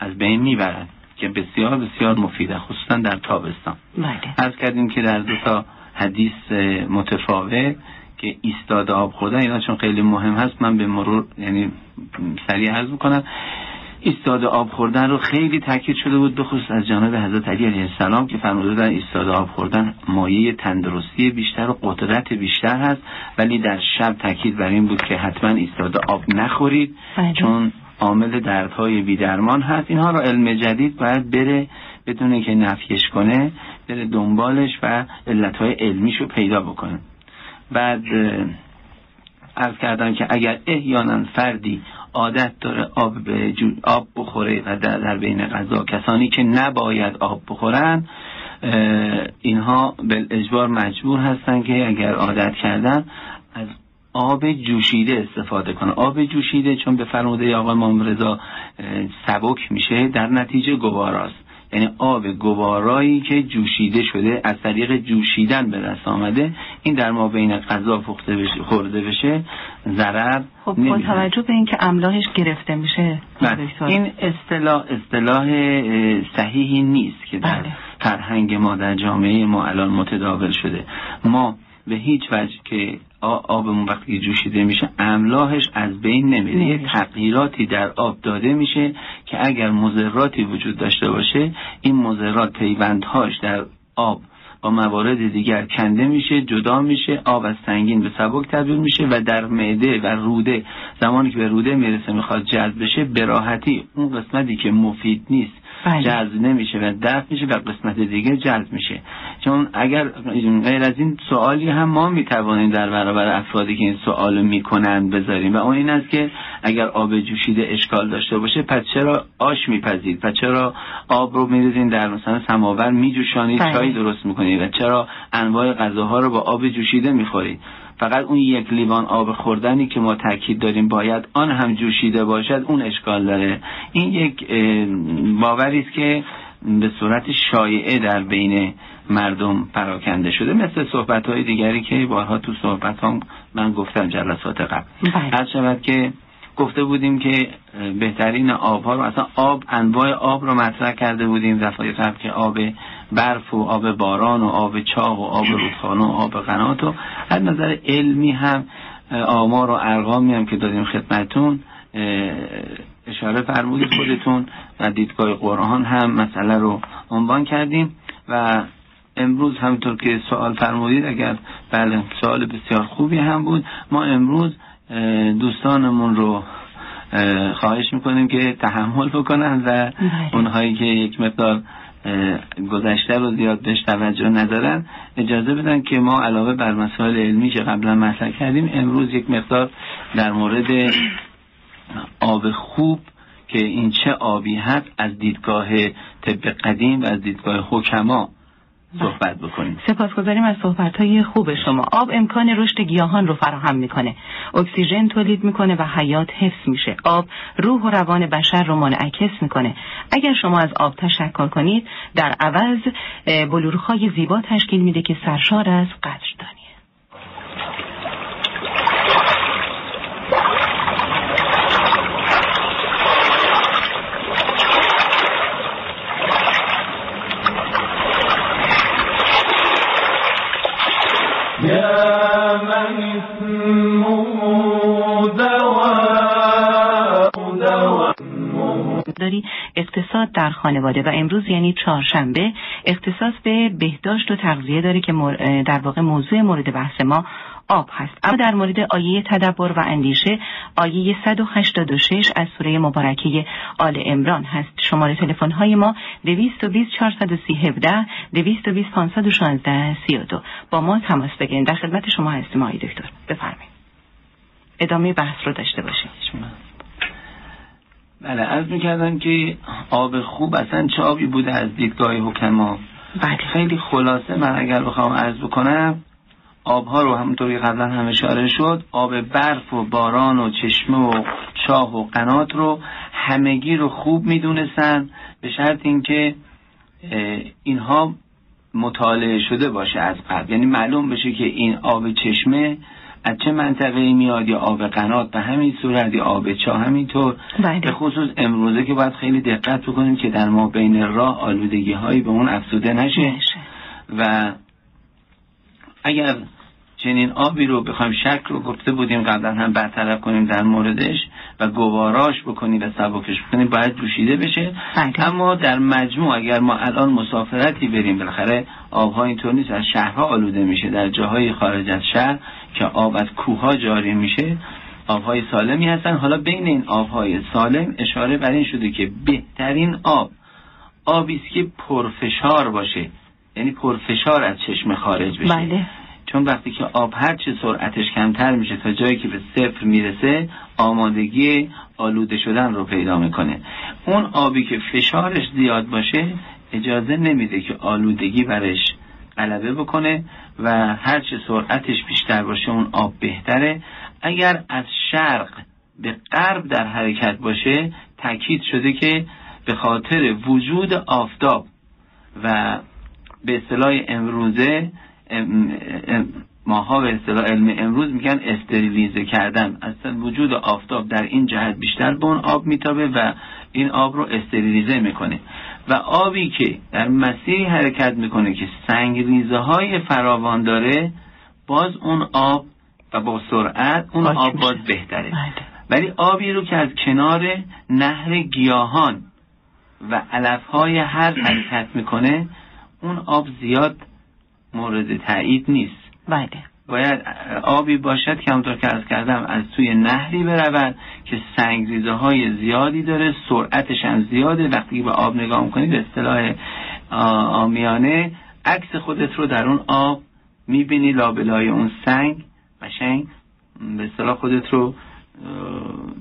از بین می‌برد که بسیار بسیار مفیده خصوصا در تابستان بله. از کردیم که در دو تا حدیث متفاوت که ایستاده آب خوردن اینا چون خیلی مهم هست من به مرور یعنی سریع عرض می‌کنم ایستاده آب خوردن رو خیلی تاکید شده بود بخصوص از جانب حضرت علی علیه السلام که فرموده بودن ایستاده آب خوردن مایه تندرستی بیشتر و قدرت بیشتر هست ولی در شب تاکید بر این بود که حتما ایستاده آب نخورید بله. چون عامل دردهای بیدرمان هست اینها رو علم جدید باید بره بدون که نفیش کنه بره دنبالش و علتهای علمیشو پیدا بکنه بعد عرض کردم که اگر احیانا فردی عادت داره آب, آب بخوره و در, بین غذا کسانی که نباید آب بخورن اینها به اجبار مجبور هستن که اگر عادت کردن از آب جوشیده استفاده کنه آب جوشیده چون به فرموده آقای امام رضا سبک میشه در نتیجه گواراست یعنی آب گوارایی که جوشیده شده از طریق جوشیدن به دست آمده این در ما بین غذا پخته بشه خورده بشه ضرر خب با. توجه به اینکه املاحش گرفته میشه بله. این اصطلاح اصطلاح صحیحی نیست که در بله. فرهنگ ما در جامعه ما الان متداول شده ما به هیچ وجه که آبمون وقتی جوشیده میشه املاحش از بین نمیره یه. تغییراتی در آب داده میشه که اگر مضراتی وجود داشته باشه این مضرات پیوندهاش در آب با موارد دیگر کنده میشه جدا میشه آب از سنگین به سبک تبدیل میشه و در معده و روده زمانی که به روده می‌رسه می‌خواد جذب بشه به راحتی اون قسمتی که مفید نیست. جذب نمیشه و دفع میشه و قسمت دیگه جذب میشه. چون اگر غیر از این سوالی هم ما می‌توانیم در برابر افرادی که این سوال می‌کنند بذاریم. و اون این است که اگر آب جوشیده اشکال داشته باشه پس چرا آش میپزید؟ پس چرا آب رو میریزین در مثلا سماور میجوشانید بله. چای درست می‌کنید؟ و چرا انواع غذاها رو با آب جوشیده می‌خورید؟ فقط اون یک لیوان آب خوردنی که ما تاکید داریم باید آن هم جوشیده باشد اون اشکال داره. این یک باوری است که به صورت شایعه در بین مردم پراکنده شده. مثل صحبت های دیگری که بارها تو صحبت هم من گفتم جلسات قبل. بله. هر شود که گفته بودیم که بهترین آبها رو اصلا آب انواع آب رو مطرح کرده بودیم دفعه قبل که آب برف و آب باران و آب چاه و آب رودخانه و آب قنات و از نظر علمی هم آمار و ارقامی هم که دادیم خدمتون اشاره فرمودید خودتون و دیدگاه قرآن هم مسئله رو عنوان کردیم و امروز همونطور که سوال فرمودید اگر بله سوال بسیار خوبی هم بود ما امروز دوستانمون رو اه، خواهش می‌کنیم که تحمل بکنن و بله. اونهایی که یک مقدار گذشته رو زیاد بهش توجه ندارن اجازه بدن که ما علاوه بر مسائل علمی که قبلا مطرح کردیم امروز یک مقدار در مورد آب خوب که این چه آبی هست از دیدگاه طب قدیم و از دیدگاه حکما صحبت بکنیم. سپاسگزاریم از صحبت های خوب شما. آب امکان رشد گیاهان رو فراهم می‌کنه. اکسیژن تولید می‌کنه و حیات حفظ میشه. آب روح و روان بشر رو منعکس می‌کنه. اگر شما از آب تشکر کنید در عوض بلورخای زیبا تشکیل میده که سرشار از داری اقتصاد در خانواده و امروز یعنی چهارشنبه اختصاص به بهداشت و تغذیه داره که در واقع موضوع مورد بحث ما آب هست. اما در مورد آیه تدبر و اندیشه آیه 186 از سوره مبارکه آل امران هست. شماره تلفن های ما 220 430 17 220 516 32 با ما تماس بگیرید. در خدمت شما هستیم آقای دکتر. بفرمایید. ادامه بحث رو داشته باشید بله از می‌کردم که آب خوب اصلا چه آبی بوده از دیدگاه حکما بله. خیلی خلاصه من اگر بخوام عرض بکنم آبها رو همونطوری قبلا هم اشاره شد آب برف و باران و چشمه و چاه و قنات رو همگی رو خوب می‌دونستن به شرط اینکه اینها مطالعه شده باشه از قبل. یعنی معلوم بشه که این آب چشمه از چه منطقه میاد یا آب قنات به همین صورت یا آب چاه همینطور. بله. به خصوص امروزه که باید خیلی دقت بکنیم که در ما بین راه آلودگی هایی به اون افزوده نشه. و اگر چنین آبی رو بخوایم شک رو گفته بودیم قبلا هم برطرف کنیم در موردش و گواراش بکنیم و سبکش بکنیم باید جوشیده بشه. بله. اما در مجموع اگر ما الان مسافرتی بریم بالاخره آبها اینطور نیست از شهرها آلوده میشه. در جاهای خارج از شهر که آب از کوه جاری میشه آبهای سالمی هستن. حالا بین این آبهای سالم اشاره بر این شده که بهترین آب آبی است که پرفشار باشه. یعنی پرفشار از چشم خارج بشه. بله. چون وقتی که آب هر چه سرعتش کمتر میشه تا جایی که به صفر می‌رسه آمادگی آلوده شدن رو پیدا می‌کنه. اون آبی که فشارش زیاد باشه اجازه نمیده که آلودگی برش غلبه بکنه و هر چه سرعتش بیشتر باشه اون آب بهتره. اگر از شرق به غرب در حرکت باشه تاکید شده که به خاطر وجود آفتاب و به اصطلاح امروزه ماها به اصطلاح علم امروز میگن استریلیزه کردن. اصلا وجود آفتاب در این جهت بیشتر به اون آب میتابه و این آب رو استریلیزه می‌کنه. و آبی که در مسیری حرکت می‌کنه که سنگریزه های فراوان داره باز اون آب و با سرعت اون آب باز بهتره. بله. ولی آبی رو که از کنار نهر گیاهان و علفهای هر حرکت می‌کنه اون آب زیاد مورد تایید نیست. بله. باید آبی باشد که همونطور که ارز کردم از توی نهری برود که سنگریزه های زیادی داره سرعتش هم زیاده. وقتی به آب نگاه می‌کنی به اصطلاح آمیانه عکس خودت رو در اون آب می‌بینی لابلای اون سنگ قشنگ به اصطلاح خودت رو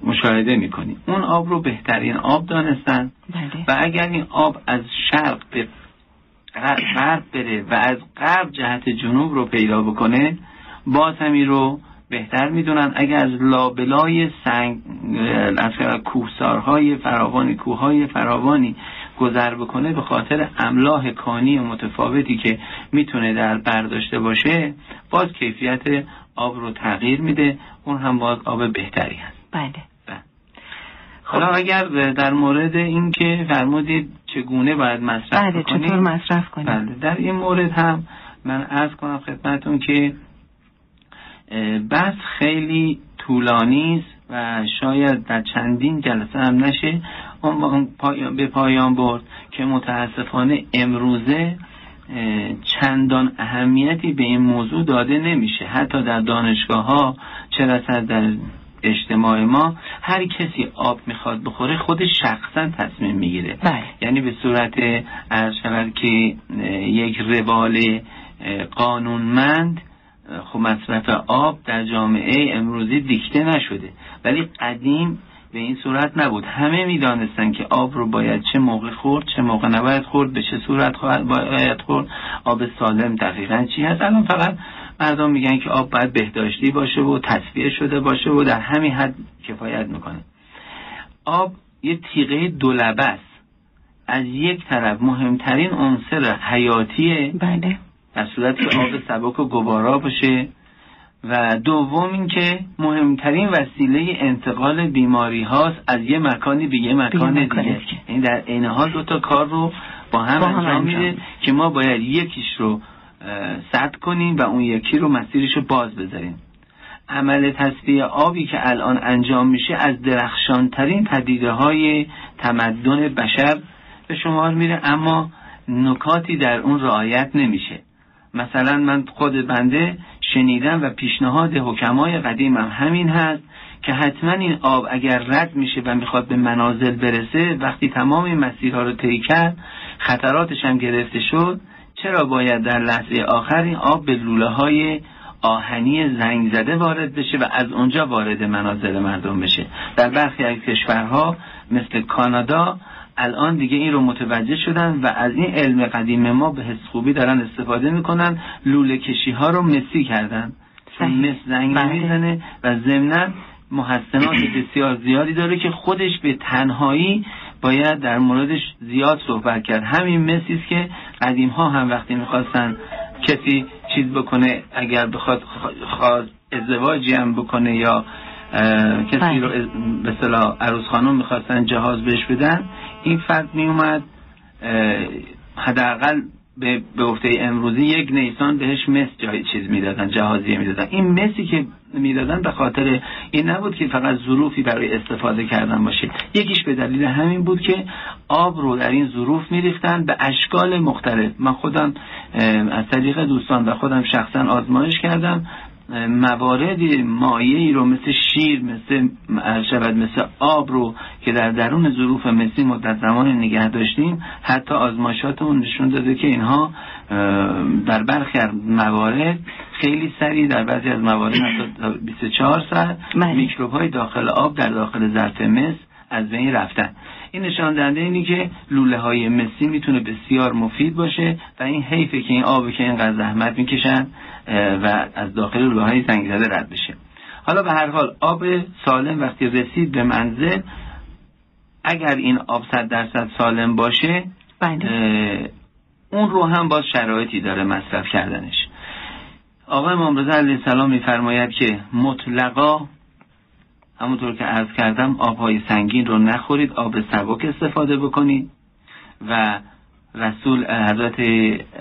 مشاهده می‌کنی. اون آب رو بهترین آب دانستن. بله. و اگر این آب از شرق به غرب بره و از غرب جهت جنوب رو پیدا بکنه باز همی رو بهتر می‌دونن. اگر از لابلای سنگ از کوهسارهای فراوانی کوههای فراوانی گذر بکنه به خاطر املاح کانی متفاوتی که می‌تونه در برداشته باشه باز کیفیت آب رو تغییر میده. اون هم باز آب بهتری هست. بله. حالا اگر در مورد این که فرمودید چگونه باید مصرف بله چطور مصرف کنیم؟ بله در این مورد هم من عرض کنم خدمتون که بس خیلی طولانی است و شاید در چندین جلسه هم نشه. اون به پایان برد که متاسفانه امروزه چندان اهمیتی به این موضوع داده نمیشه. حتی در دانشگاه ها چه رسد در اجتماع ما هر کسی آب می‌خواد بخوره خودش شخصا تصمیم می‌گیره. بله. یعنی به صورت از شود که یک روال قانونمند خب مصرف آب در جامعه امروزی دیکته نشده. ولی قدیم به این صورت نبود. همه می‌دانستن که آب رو باید چه موقع خورد چه موقع نباید خورد به چه صورت باید خورد. آب سالم دقیقا چی هست؟ الان فقط مردم میگن که آب باید بهداشتی باشه و تصفیه شده باشه و در همین حد کفایت می‌کنه. آب یه تیغه دولبه است. از یک طرف مهمترین عنصر حیاتیه. بله. در صورت که آب سبک و گوارا باشه. و دوم اینکه مهمترین وسیله انتقال بیماری هاست از یه مکانی به یه مکان دیگه. این در عین حال دو تا کار رو با هم, با هم انجام میده. که ما باید یکیش رو سد کنیم و اون یکی رو مسیرش رو باز بذاریم عمل تصفیه آبی که الان انجام میشه از درخشانترین پدیده های تمدن بشر به شمار میره اما نکاتی در اون رعایت نمیشه. مثلا من خود بنده شنیدم و پیشنهاد حکمای قدیمم همین هست که حتما این آب اگر رد میشه و می‌خواد به منازل برسه وقتی تمام این مسیرها رو طی کرد خطراتش هم گرفته شد چرا باید در لحظه آخر این آب به لوله های آهنی زنگ زده وارد بشه و از اونجا وارد منازل مردم بشه در برخی از کشورها مثل کانادا الان دیگه این رو متوجه شدن و از این علم قدیم ما به حس خوبی دارن استفاده می‌کنن لوله کشی ها رو مسی کردن چون. مس زنگ بله. می‌زنه و ضمنا محسنات بسیار زیادی داره که خودش به تنهایی باید در موردش زیاد صحبت کرد همین مسی است که قدیم ها هم وقتی می‌خواستن کسی چیز بکنه اگر بخواد خ- خواست ازدواجی هم بکنه یا کسی بله. رو به صلاح عروس خانم می‌خواستن جهاز بهش بدن این فرد میومد حداقل به به گفته امروزی یک نیسان بهش مس جای چیز می‌دادن جهازیه می‌دادن. این مسی که می‌دادن به خاطر این نبود که فقط ظروفی برای استفاده کردن باشه. یکیش به دلیل همین بود که آب رو در این ظروف میریختن به اشکال مختلف. من خودم از طریق دوستان و خودم شخصا آزمایش کردم. مواردی مایعی ای رو مثل شیر مثل شود مثل آب رو که در درون ظروف مسی مدت زمان نگه داشتیم حتی آزمایشاتمون نشون داده که اینها در برخی از موارد خیلی سریع در بعضی از موارد حتی تا 24 ساعت بله. میکروب های داخل آب در داخل ظرف مس از بین رفتن این نشان دهنده اینی که لوله های مسی می‌تونه بسیار مفید باشه و این حیفه که این آبی که اینقدر زحمت می‌کشن و از داخل لوله زنگ زده رد بشه. حالا به هر حال آب سالم وقتی رسید به منزل اگر این آب صد درصد سالم باشه بله. اون رو هم باز شرایطی داره مصرف کردنش. آقای امام رضا علیه السلام میفرماید که مطلقا همونطور که عرض کردم آبهای سنگین رو نخورید آب سبک استفاده بکنید و رسول حضرت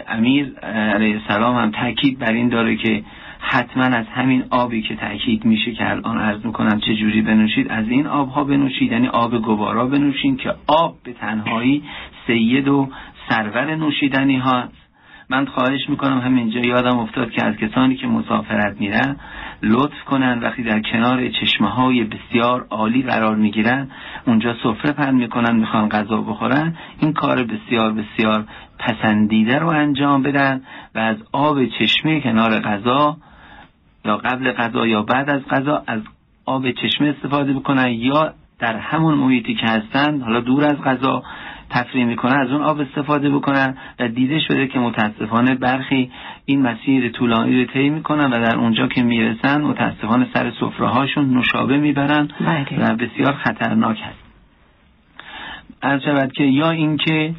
امیر علیه السلام هم تاکید بر این داره که حتما از همین آبی که تاکید میشه که الان عرض می‌کنم چه جوری بنوشید از این آبها بنوشید. یعنی آب گوارا بنوشید که آب به تنهایی سید و سرور نوشیدنی هاست. من خواهش می‌کنم همینجا یادم افتاد که از کسانی که مسافرت میرن لطف کنن وقتی در کنار چشمه های بسیار عالی قرار می‌گیرن اونجا سفره پهن می‌کنن می‌خوان غذا بخورن این کار بسیار بسیار پسندیده رو انجام بدن و از آب چشمه کنار غذا یا قبل غذا یا بعد از غذا از آب چشمه استفاده بکنن یا در همون محیطی که هستن حالا دور از غذا تفریح می‌کنن از اون آب استفاده بکنن و دیده شده که متاسفانه برخی این مسیر طولانی رو طی می‌کنن و در اونجا که می‌رسن متاسفانه سر سفره هاشون نوشابه می‌برن بله. و بسیار خطرناک هست از شود که یا اینکه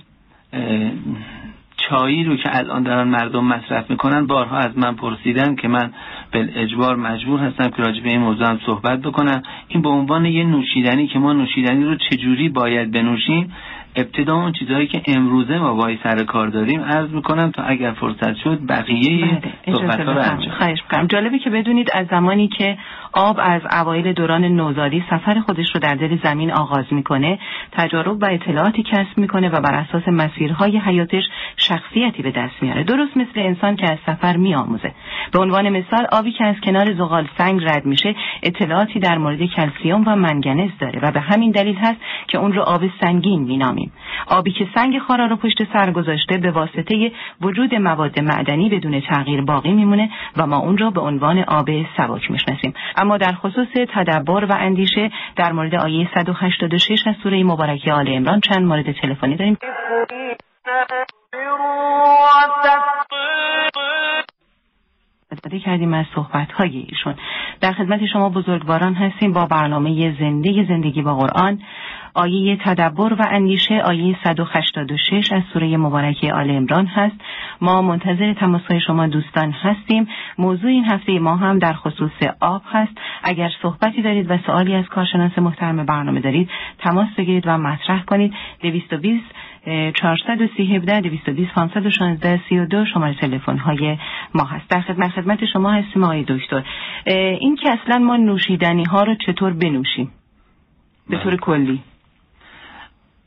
چایی رو که الان دارن مردم مصرف می‌کنن بارها از من پرسیدن که من به اجبار مجبور هستم که راجع به این موضوع هم صحبت بکنم این به عنوان یه نوشیدنی که ما نوشیدنی رو چجوری باید بنوشیم ابتدا اون چیزهایی که امروزه ما باید سر کار داریم عرض می‌کنم تا اگر فرصت شد بقیه بله اجازه صحبت ها رو خواهش می‌کنم. جالبه که بدونید از زمانی که آب از اوایل دوران نوزادی سفر خودش رو در دل زمین آغاز می‌کنه تجارب و اطلاعاتی کسب می‌کنه و بر اساس مسیرهای حیاتش شخصیتی به دست میاره. درست مثل انسان که از سفر میآموزه. به عنوان مثال آبی که از کنار زغال سنگ رد میشه اطلاعاتی در مورد کلسیوم و منگنز داره و به همین دلیل هست که اون رو آب سنگین مینامیم. آبی که سنگ خارا رو پشت سر گذاشته به واسطه وجود مواد معدنی بدون تغییر باقی میمونه و ما اون را به عنوان آب سبک می‌شناسیم. اما در خصوص تدبر و اندیشه در مورد آیه 186 از سوره مبارکه آل عمران چند مورد تلفنی داریم؟ استفاده کردیم از صحبت های ایشون. در خدمت شما بزرگواران هستیم با برنامه زنده زندگی با قرآن. آیه تدبر و اندیشه آیه 186 از سوره مبارکه آل امران هست. ما منتظر تماسهای شما دوستان هستیم. موضوع این هفته ما هم در خصوص آب هست. اگر صحبتی دارید و سوالی از کارشناس محترم برنامه دارید تماس بگیرید و مطرح کنید. 220 430 17 220 516 32 شماره تلفن های ما هست. در خدمت خدمت شما هستیم آقای دکتر. این که اصلا ما نوشیدنی ها رو چطور بنوشیم؟ به طور کلی.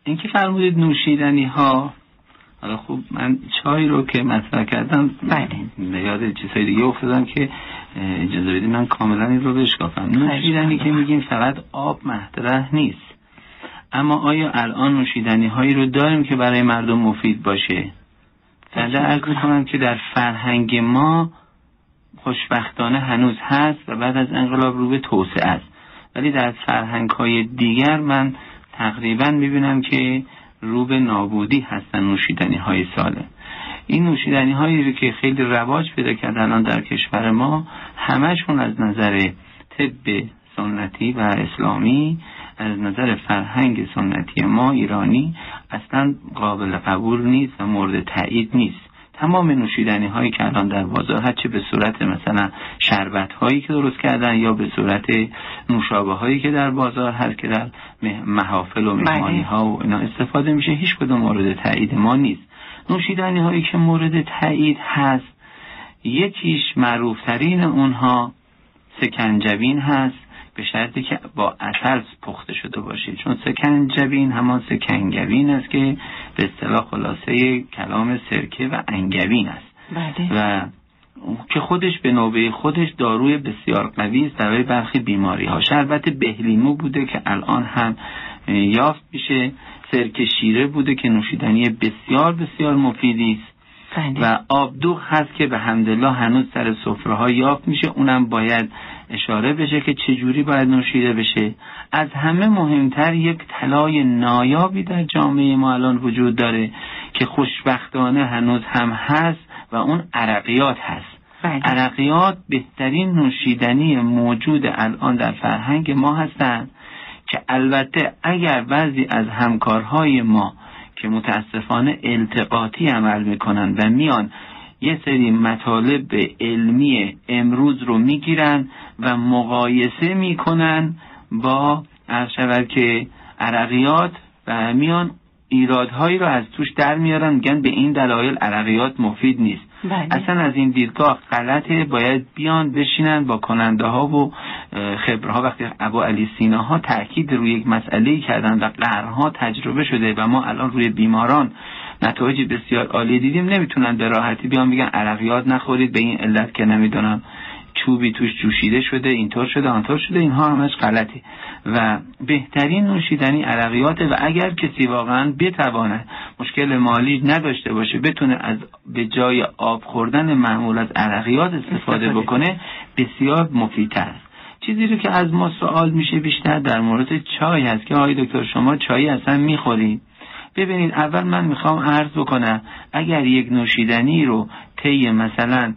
اینکه فرمودید نوشیدنی ها حالا خوب من چای رو که مطرح کردم بله. یاد چیزهای دیگه افتادم که اجازه بدید من کاملا این رو بشکافم. نوشیدنی که میگیم فقط آب مطرح نیست. اما آیا الان نوشیدنی هایی رو داریم که برای مردم مفید باشه؟ در ارز می‌کنم. که در فرهنگ ما خوشبختانه هنوز هست و بعد از انقلاب رو به توسعه است. ولی در فرهنگ های دیگر من تقریبا می‌بینم که رو به نابودی هستن نوشیدنی های ساله این نوشیدنی هایی رو که خیلی رواج پیدا کردن در کشور ما همشون از نظر طب سنتی و اسلامی از نظر فرهنگ سنتی ما ایرانی اصلا قابل قبول نیست و مورد تایید نیست. تمام نوشیدنی هایی که الان در بازار هر چه به صورت مثلا شربت هایی که درست کردن یا به صورت نوشابه هایی که در بازار هست که در محافل و مهمانی ها و اینا استفاده میشه هیچ کدوم مورد تایید ما نیست. نوشیدنی هایی که مورد تایید هست یکیش معروف ترین اونها سکنجبین هست به شرطی که با اصل پخته شده باشه. چون سکنجبین همان سکنگبین است که به اصطلاح خلاصه کلام سرکه و انگبین است. بله. و که خودش به نوبه خودش داروی بسیار قوی است برای برخی بیماری ها شربت بهلیمو بوده که الان هم یافت میشه. سرکه شیره بوده که نوشیدنی بسیار بسیار مفیدی است. بله. و آبدوغ هست که به حمدالله هنوز سر سفره ها یافت میشه. اونم باید اشاره بشه که چجوری باید نوشیده بشه. از همه مهمتر یک طلای نایابی در جامعه ما الان وجود داره که خوشبختانه هنوز هم هست و اون عرقیات هست بله. عرقیات بهترین نوشیدنی موجود الان در فرهنگ ما هستند که البته اگر بعضی از همکارهای ما که متاسفانه التقاطی عمل می‌کنن و میان یه سری مطالب علمی امروز رو می‌گیرن و مقایسه می‌کنن با عرض شود که عرقیات و میان ایرادهایی رو از توش در میارن میگن به این دلایل عرقیات مفید نیست بله. اصلا از این دیدگاه غلطه باید بیان بشینن با کننده ها و خبره ها وقتی ابو علی سینا ها تاکید روی یک مسئله کردن و قرنها تجربه شده و ما الان روی بیماران نتایج بسیار عالی دیدیم نمی‌تونن به راحتی بیان بگن عرقیات نخورید به این علت که نمی‌دونم چوبی توش جوشیده شده اینطور شده آنطور شده اینها همش غلطی و بهترین نوشیدنی عرقیات و اگر کسی واقعا بتواند مشکل مالی نداشته باشه بتونه از به جای آب خوردن معمول از عرقیات استفاده بکنه بسیار مفیدتر. است چیزی رو که از ما سوال میشه بیشتر در مورد چای هست که آقای دکتر شما چای اصلا می‌خورید. ببینید اول من می‌خوام عرض بکنم اگر یک نوشیدنی رو طی مثلا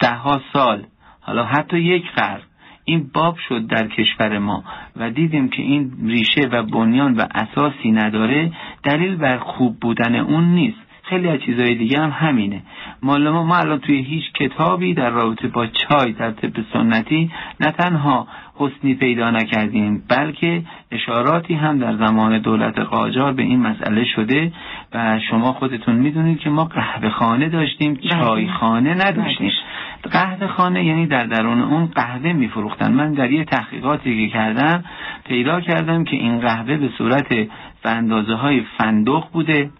ده سال. حالا حتی یک قرن. این باب شد در کشور ما و دیدیم که این ریشه و بنیان و اساسی نداره. دلیل بر خوب بودن اون نیست. خیلی از چیزهای دیگه هم همینه. ما ما الان توی هیچ کتابی در رابطه با چای در طب سنتی نه تنها حسنی پیدا نکردیم بلکه اشاراتی هم در زمان دولت قاجار به این مسئله شده و شما خودتون می‌دونید که ما قهوه خانه داشتیم چای خانه نداشتیم. قهوه خانه یعنی در درون اون قهوه میفروختن. من در یه تحقیقاتی که کردم پیدا کردم که این قهوه به صورت به اندازه های فندق بوده.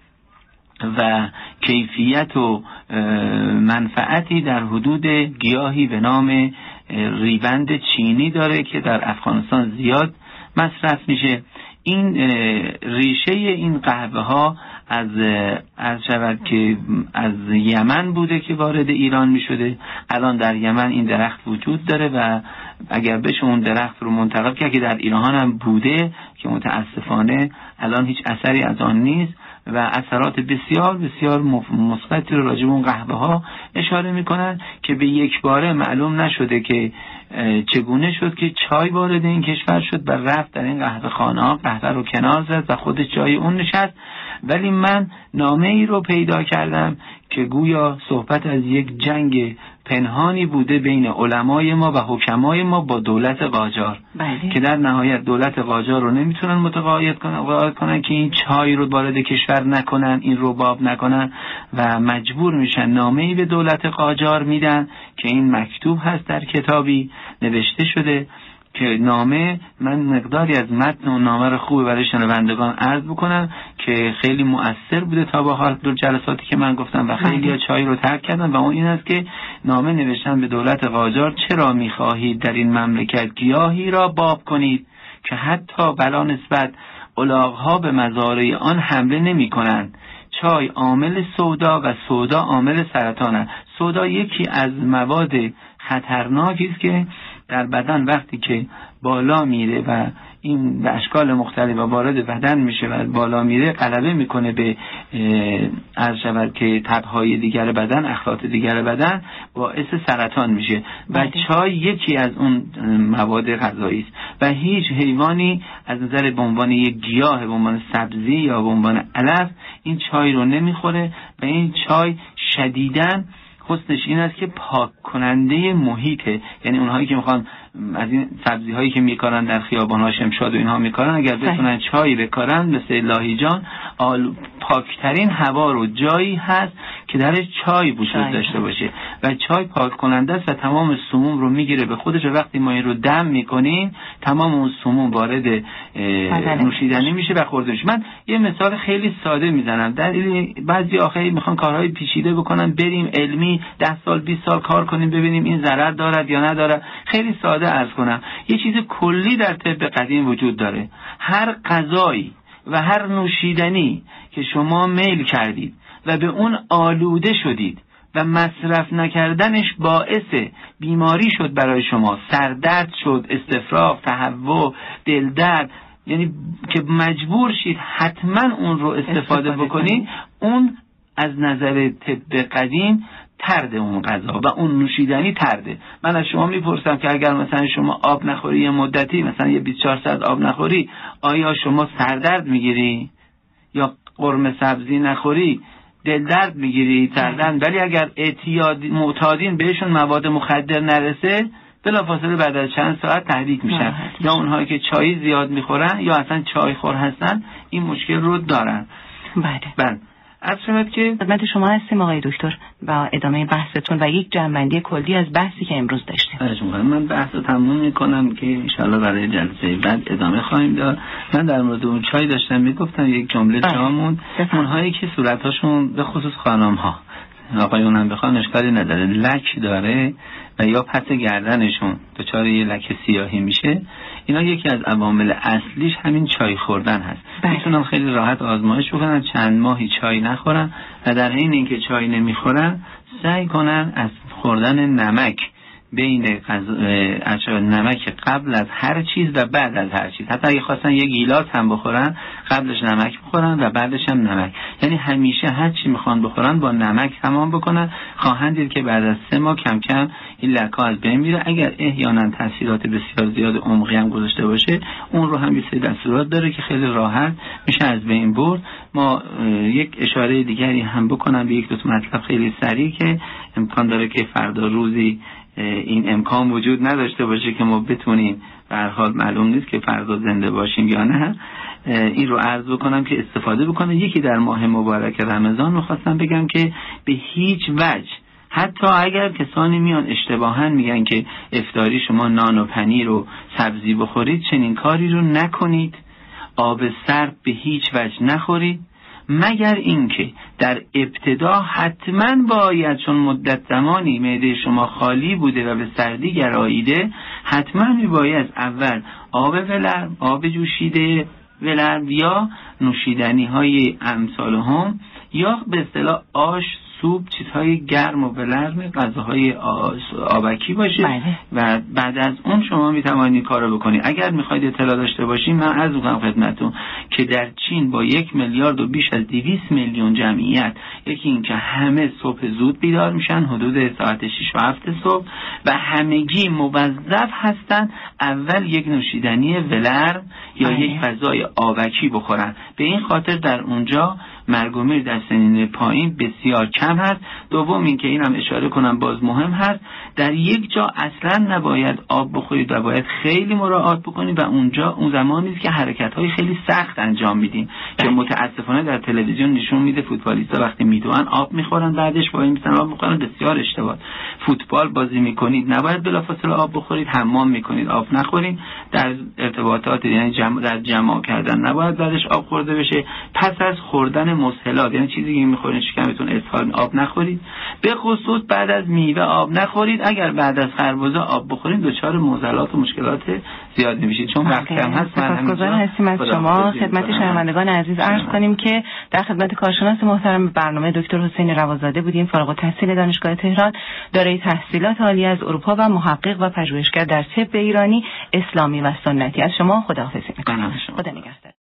و کیفیت و منفعتی در حدود گیاهی به نام ریوند چینی داره که در افغانستان زیاد مصرف میشه. این ریشه این قهوه ها از از شود که از یمن بوده که وارد ایران می شده الان در یمن این درخت وجود داره و اگر بشه اون درخت رو منتقل کرد که در ایران هم بوده که متاسفانه الان هیچ اثری از آن نیست. و اثرات بسیار بسیار مثبتی رو راجع اون قهوه ها اشاره می‌کنن که به یک باره معلوم نشده که چگونه شد که چای وارد این کشور شد و رفت در این قهوه خانه ها قهوه رو کنار زد و خودش جای اون نشست. ولی من نامه ای رو پیدا کردم که گویا صحبت از یک جنگ پنهانی بوده بین علمای ما و حکمای ما با دولت قاجار بله. که در نهایت دولت قاجار رو نمی‌تونن متقاعد کنن, کنن که این چای رو وارد کشور نکنن این رباب نکنن و مجبور میشن نامه ای به دولت قاجار میدن که این مکتوب هست در کتابی نوشته شده که نامه من مقداری از متن و نامه رو خوب برای شنوندگان عرض بکنم که خیلی مؤثر بوده تا به حال دو جلساتی که من گفتم و خیلی بله. چای رو ترک کردم و اون این است که نامه نوشتن به دولت قاجار چرا می‌خواهید در این مملکت گیاهی را باب کنید که حتی بلا نسبت الاغها به مزارع آن حمله نمی کنند چای عامل سودا و سودا عامل سرطان است سودا یکی از مواد خطرناکی است که در بدن وقتی که بالا میره و این به اشکال مختلف وارد بدن میشه و بالا میره غلبه می‌کنه به از شود که تبهای دیگر بدن اخلاط دیگر بدن باعث سرطان میشه. و چای یکی از اون مواد غذایی است. و هیچ حیوانی از نظر به عنوان یک گیاه به عنوان سبزی یا به عنوان علف این چای رو نمی‌خوره. و این چای شدیدن حسنش این است که پاک کننده محیطه. یعنی اونهایی که می‌خوان از این سبزی هایی که میکارن در خیابان ها شمشاد و اینها میکارن اگر بتونن چای بکارن مثل لاهیجان آل پاکترین هوا رو جایی هست که در چای وجود داشته باشه. و چای پاک کننده است و تمام سموم رو می‌گیره به خودش و وقتی ما این رو دم می‌کنیم تمام اون سموم وارد نوشیدنی میشه و خورده میشه. من یه مثال خیلی ساده می‌زنم. در بعضی آخری می‌خوان کارهای پیچیده بکنن بریم علمی ده سال 20 سال کار کنیم ببینیم این ضرر دارد یا ندارد. خیلی ساده ارز کنم یه چیز کلی در طب قدیم وجود داره. هر غذایی و هر نوشیدنی که شما میل کردید و به اون آلوده شدید و مصرف نکردنش باعث بیماری شد برای شما سردرد شد استفراغ تهوع دلدرد یعنی که مجبور شید حتما اون رو استفاده بکنید اون از نظر طب قدیم ترد اون غذا و اون نوشیدنی ترده. من از شما می‌پرسم که اگر مثلا شما آب نخوری یه مدتی مثلا یه 24 ساعت آب نخوری آیا شما سردرد می‌گیری؟ یا قرمه سبزی نخوری دل درد می‌گیری؟ سردرد. ولی اگر اعتیاد معتادین بهشون مواد مخدر نرسه بلافاصله بعد از چند ساعت تحریک میشن. یا اونهایی که چای زیاد می‌خورن یا اصلا چای خور هستن این مشکل رو دارن. بله. بله. از شود که خدمت شما هستیم آقای دکتر با ادامه بحثتون و یک جنبندی کلی از بحثی که امروز داشتیم. من بحث رو تموم می‌کنم که انشاءالله برای جلسه بعد ادامه خواهیم داد. من در مورد اون چای داشتم می‌گفتم یک جمله بله. جامون اونهایی که صورتهاشون به خصوص خانم ها آقایون هم بخوان اشکالی نداره لک داره و یا پس گردنشون دچار یه لک سیاهی میشه. اینا یکی از عوامل اصلیش همین چای خوردن هست بله. می‌تونن خیلی راحت آزمایش بکنن چند ماهی چای نخورن و در حین اینکه چای نمی‌خورن سعی کنن از خوردن نمک بین غذا نمک قبل از هر چیز و بعد از هر چیز. حتی اگه خواستن یه گیلاس هم بخورن قبلش نمک بخورن و بعدش هم نمک. یعنی همیشه هر چی می‌خوان بخورن با نمک تمام بکنن. خواهند دید که بعد از سه ماه کم کم این لکا از بین میره. اگر احیانا تاثیرات بسیار زیاد عمقی هم گذاشته باشه اون رو هم یه سری دستورات داره که خیلی راحت میشه از بین برد. ما یک اشاره دیگری هم بکنم به یک دو مطلب خیلی سریع که امکان داره که فردا روزی این امکان وجود نداشته باشه که ما بتونیم به حال معلوم نیست که فردا زنده باشیم یا نه. این رو عرض بکنم که استفاده بکنه. یکی در ماه مبارک رمضان می‌خواستم بگم که به هیچ وجه حتی اگر کسانی میان اشتباها میگن که افتاری شما نان و پنیر و سبزی بخورید چنین کاری رو نکنید. آب سرد به هیچ وجه نخورید. مگر اینکه در ابتدا حتما باید چون مدت زمانی معده شما خالی بوده و به سردی گراییده حتما میباید اول آب ولرم آب جوشیده ولرم یا نوشیدنی های امثال هم یا به اصطلاح آش سوپ چیزهای گرم و بلرم غذاهای آبکی باشه بله. و بعد از اون شما می توانید کارو بکنید اگر می‌خواید اطلاع داشته باشید من از می‌کنم خدمتتون که در چین با یک میلیارد و بیش از دویست میلیون جمعیت یکی اینکه همه صبح زود بیدار میشن حدود ساعت 6 و 7 صبح و همگی موظف هستند اول یک نوشیدنی ولر یا بله. یک غذای آبکی بخورن به این خاطر در اونجا مرگ و میر در سنین پایین بسیار کم هست. دوم اینکه اینم اشاره کنم باز مهم هست. در یک جا اصلا نباید آب بخورید و باید خیلی مراعات بکنید و اونجا اون زمانی است که حرکت های خیلی سخت انجام میدیم که متاسفانه در تلویزیون نشون میده فوتبالیستا وقتی میدوئن آب می‌خورن بعدش با این میسن آب می‌خورن بسیار اشتباه. فوتبال بازی می‌کنید نباید بلافاصله آب بخورید حمام می‌کنید آب نخورید. در ارتباطات یعنی جمع در جمع کردن نباید بعدش آب خورده بشه. پس از خوردن مسهلات یعنی چیزی که می‌خورین شکمتون اسهال آب نخورید. به خصوص بعد از میوه آب نخورید. اگر بعد از خربزه آب بخورید دچار معضلات و مشکلات زیادی میشید چون وقت کم هست من هستیم از شما. خدمت. شنوندگان عزیز. عرض کنیم که در خدمت کارشناس محترم برنامه دکتر حسین روازاده بودیم. فارغ التحصیل دانشگاه تهران. دارای تحصیلات عالی از اروپا و محقق و پژوهشگر در طب ایرانی اسلامی و سنتی. از شما خداحافظی می‌کنم. خدا نگهدار.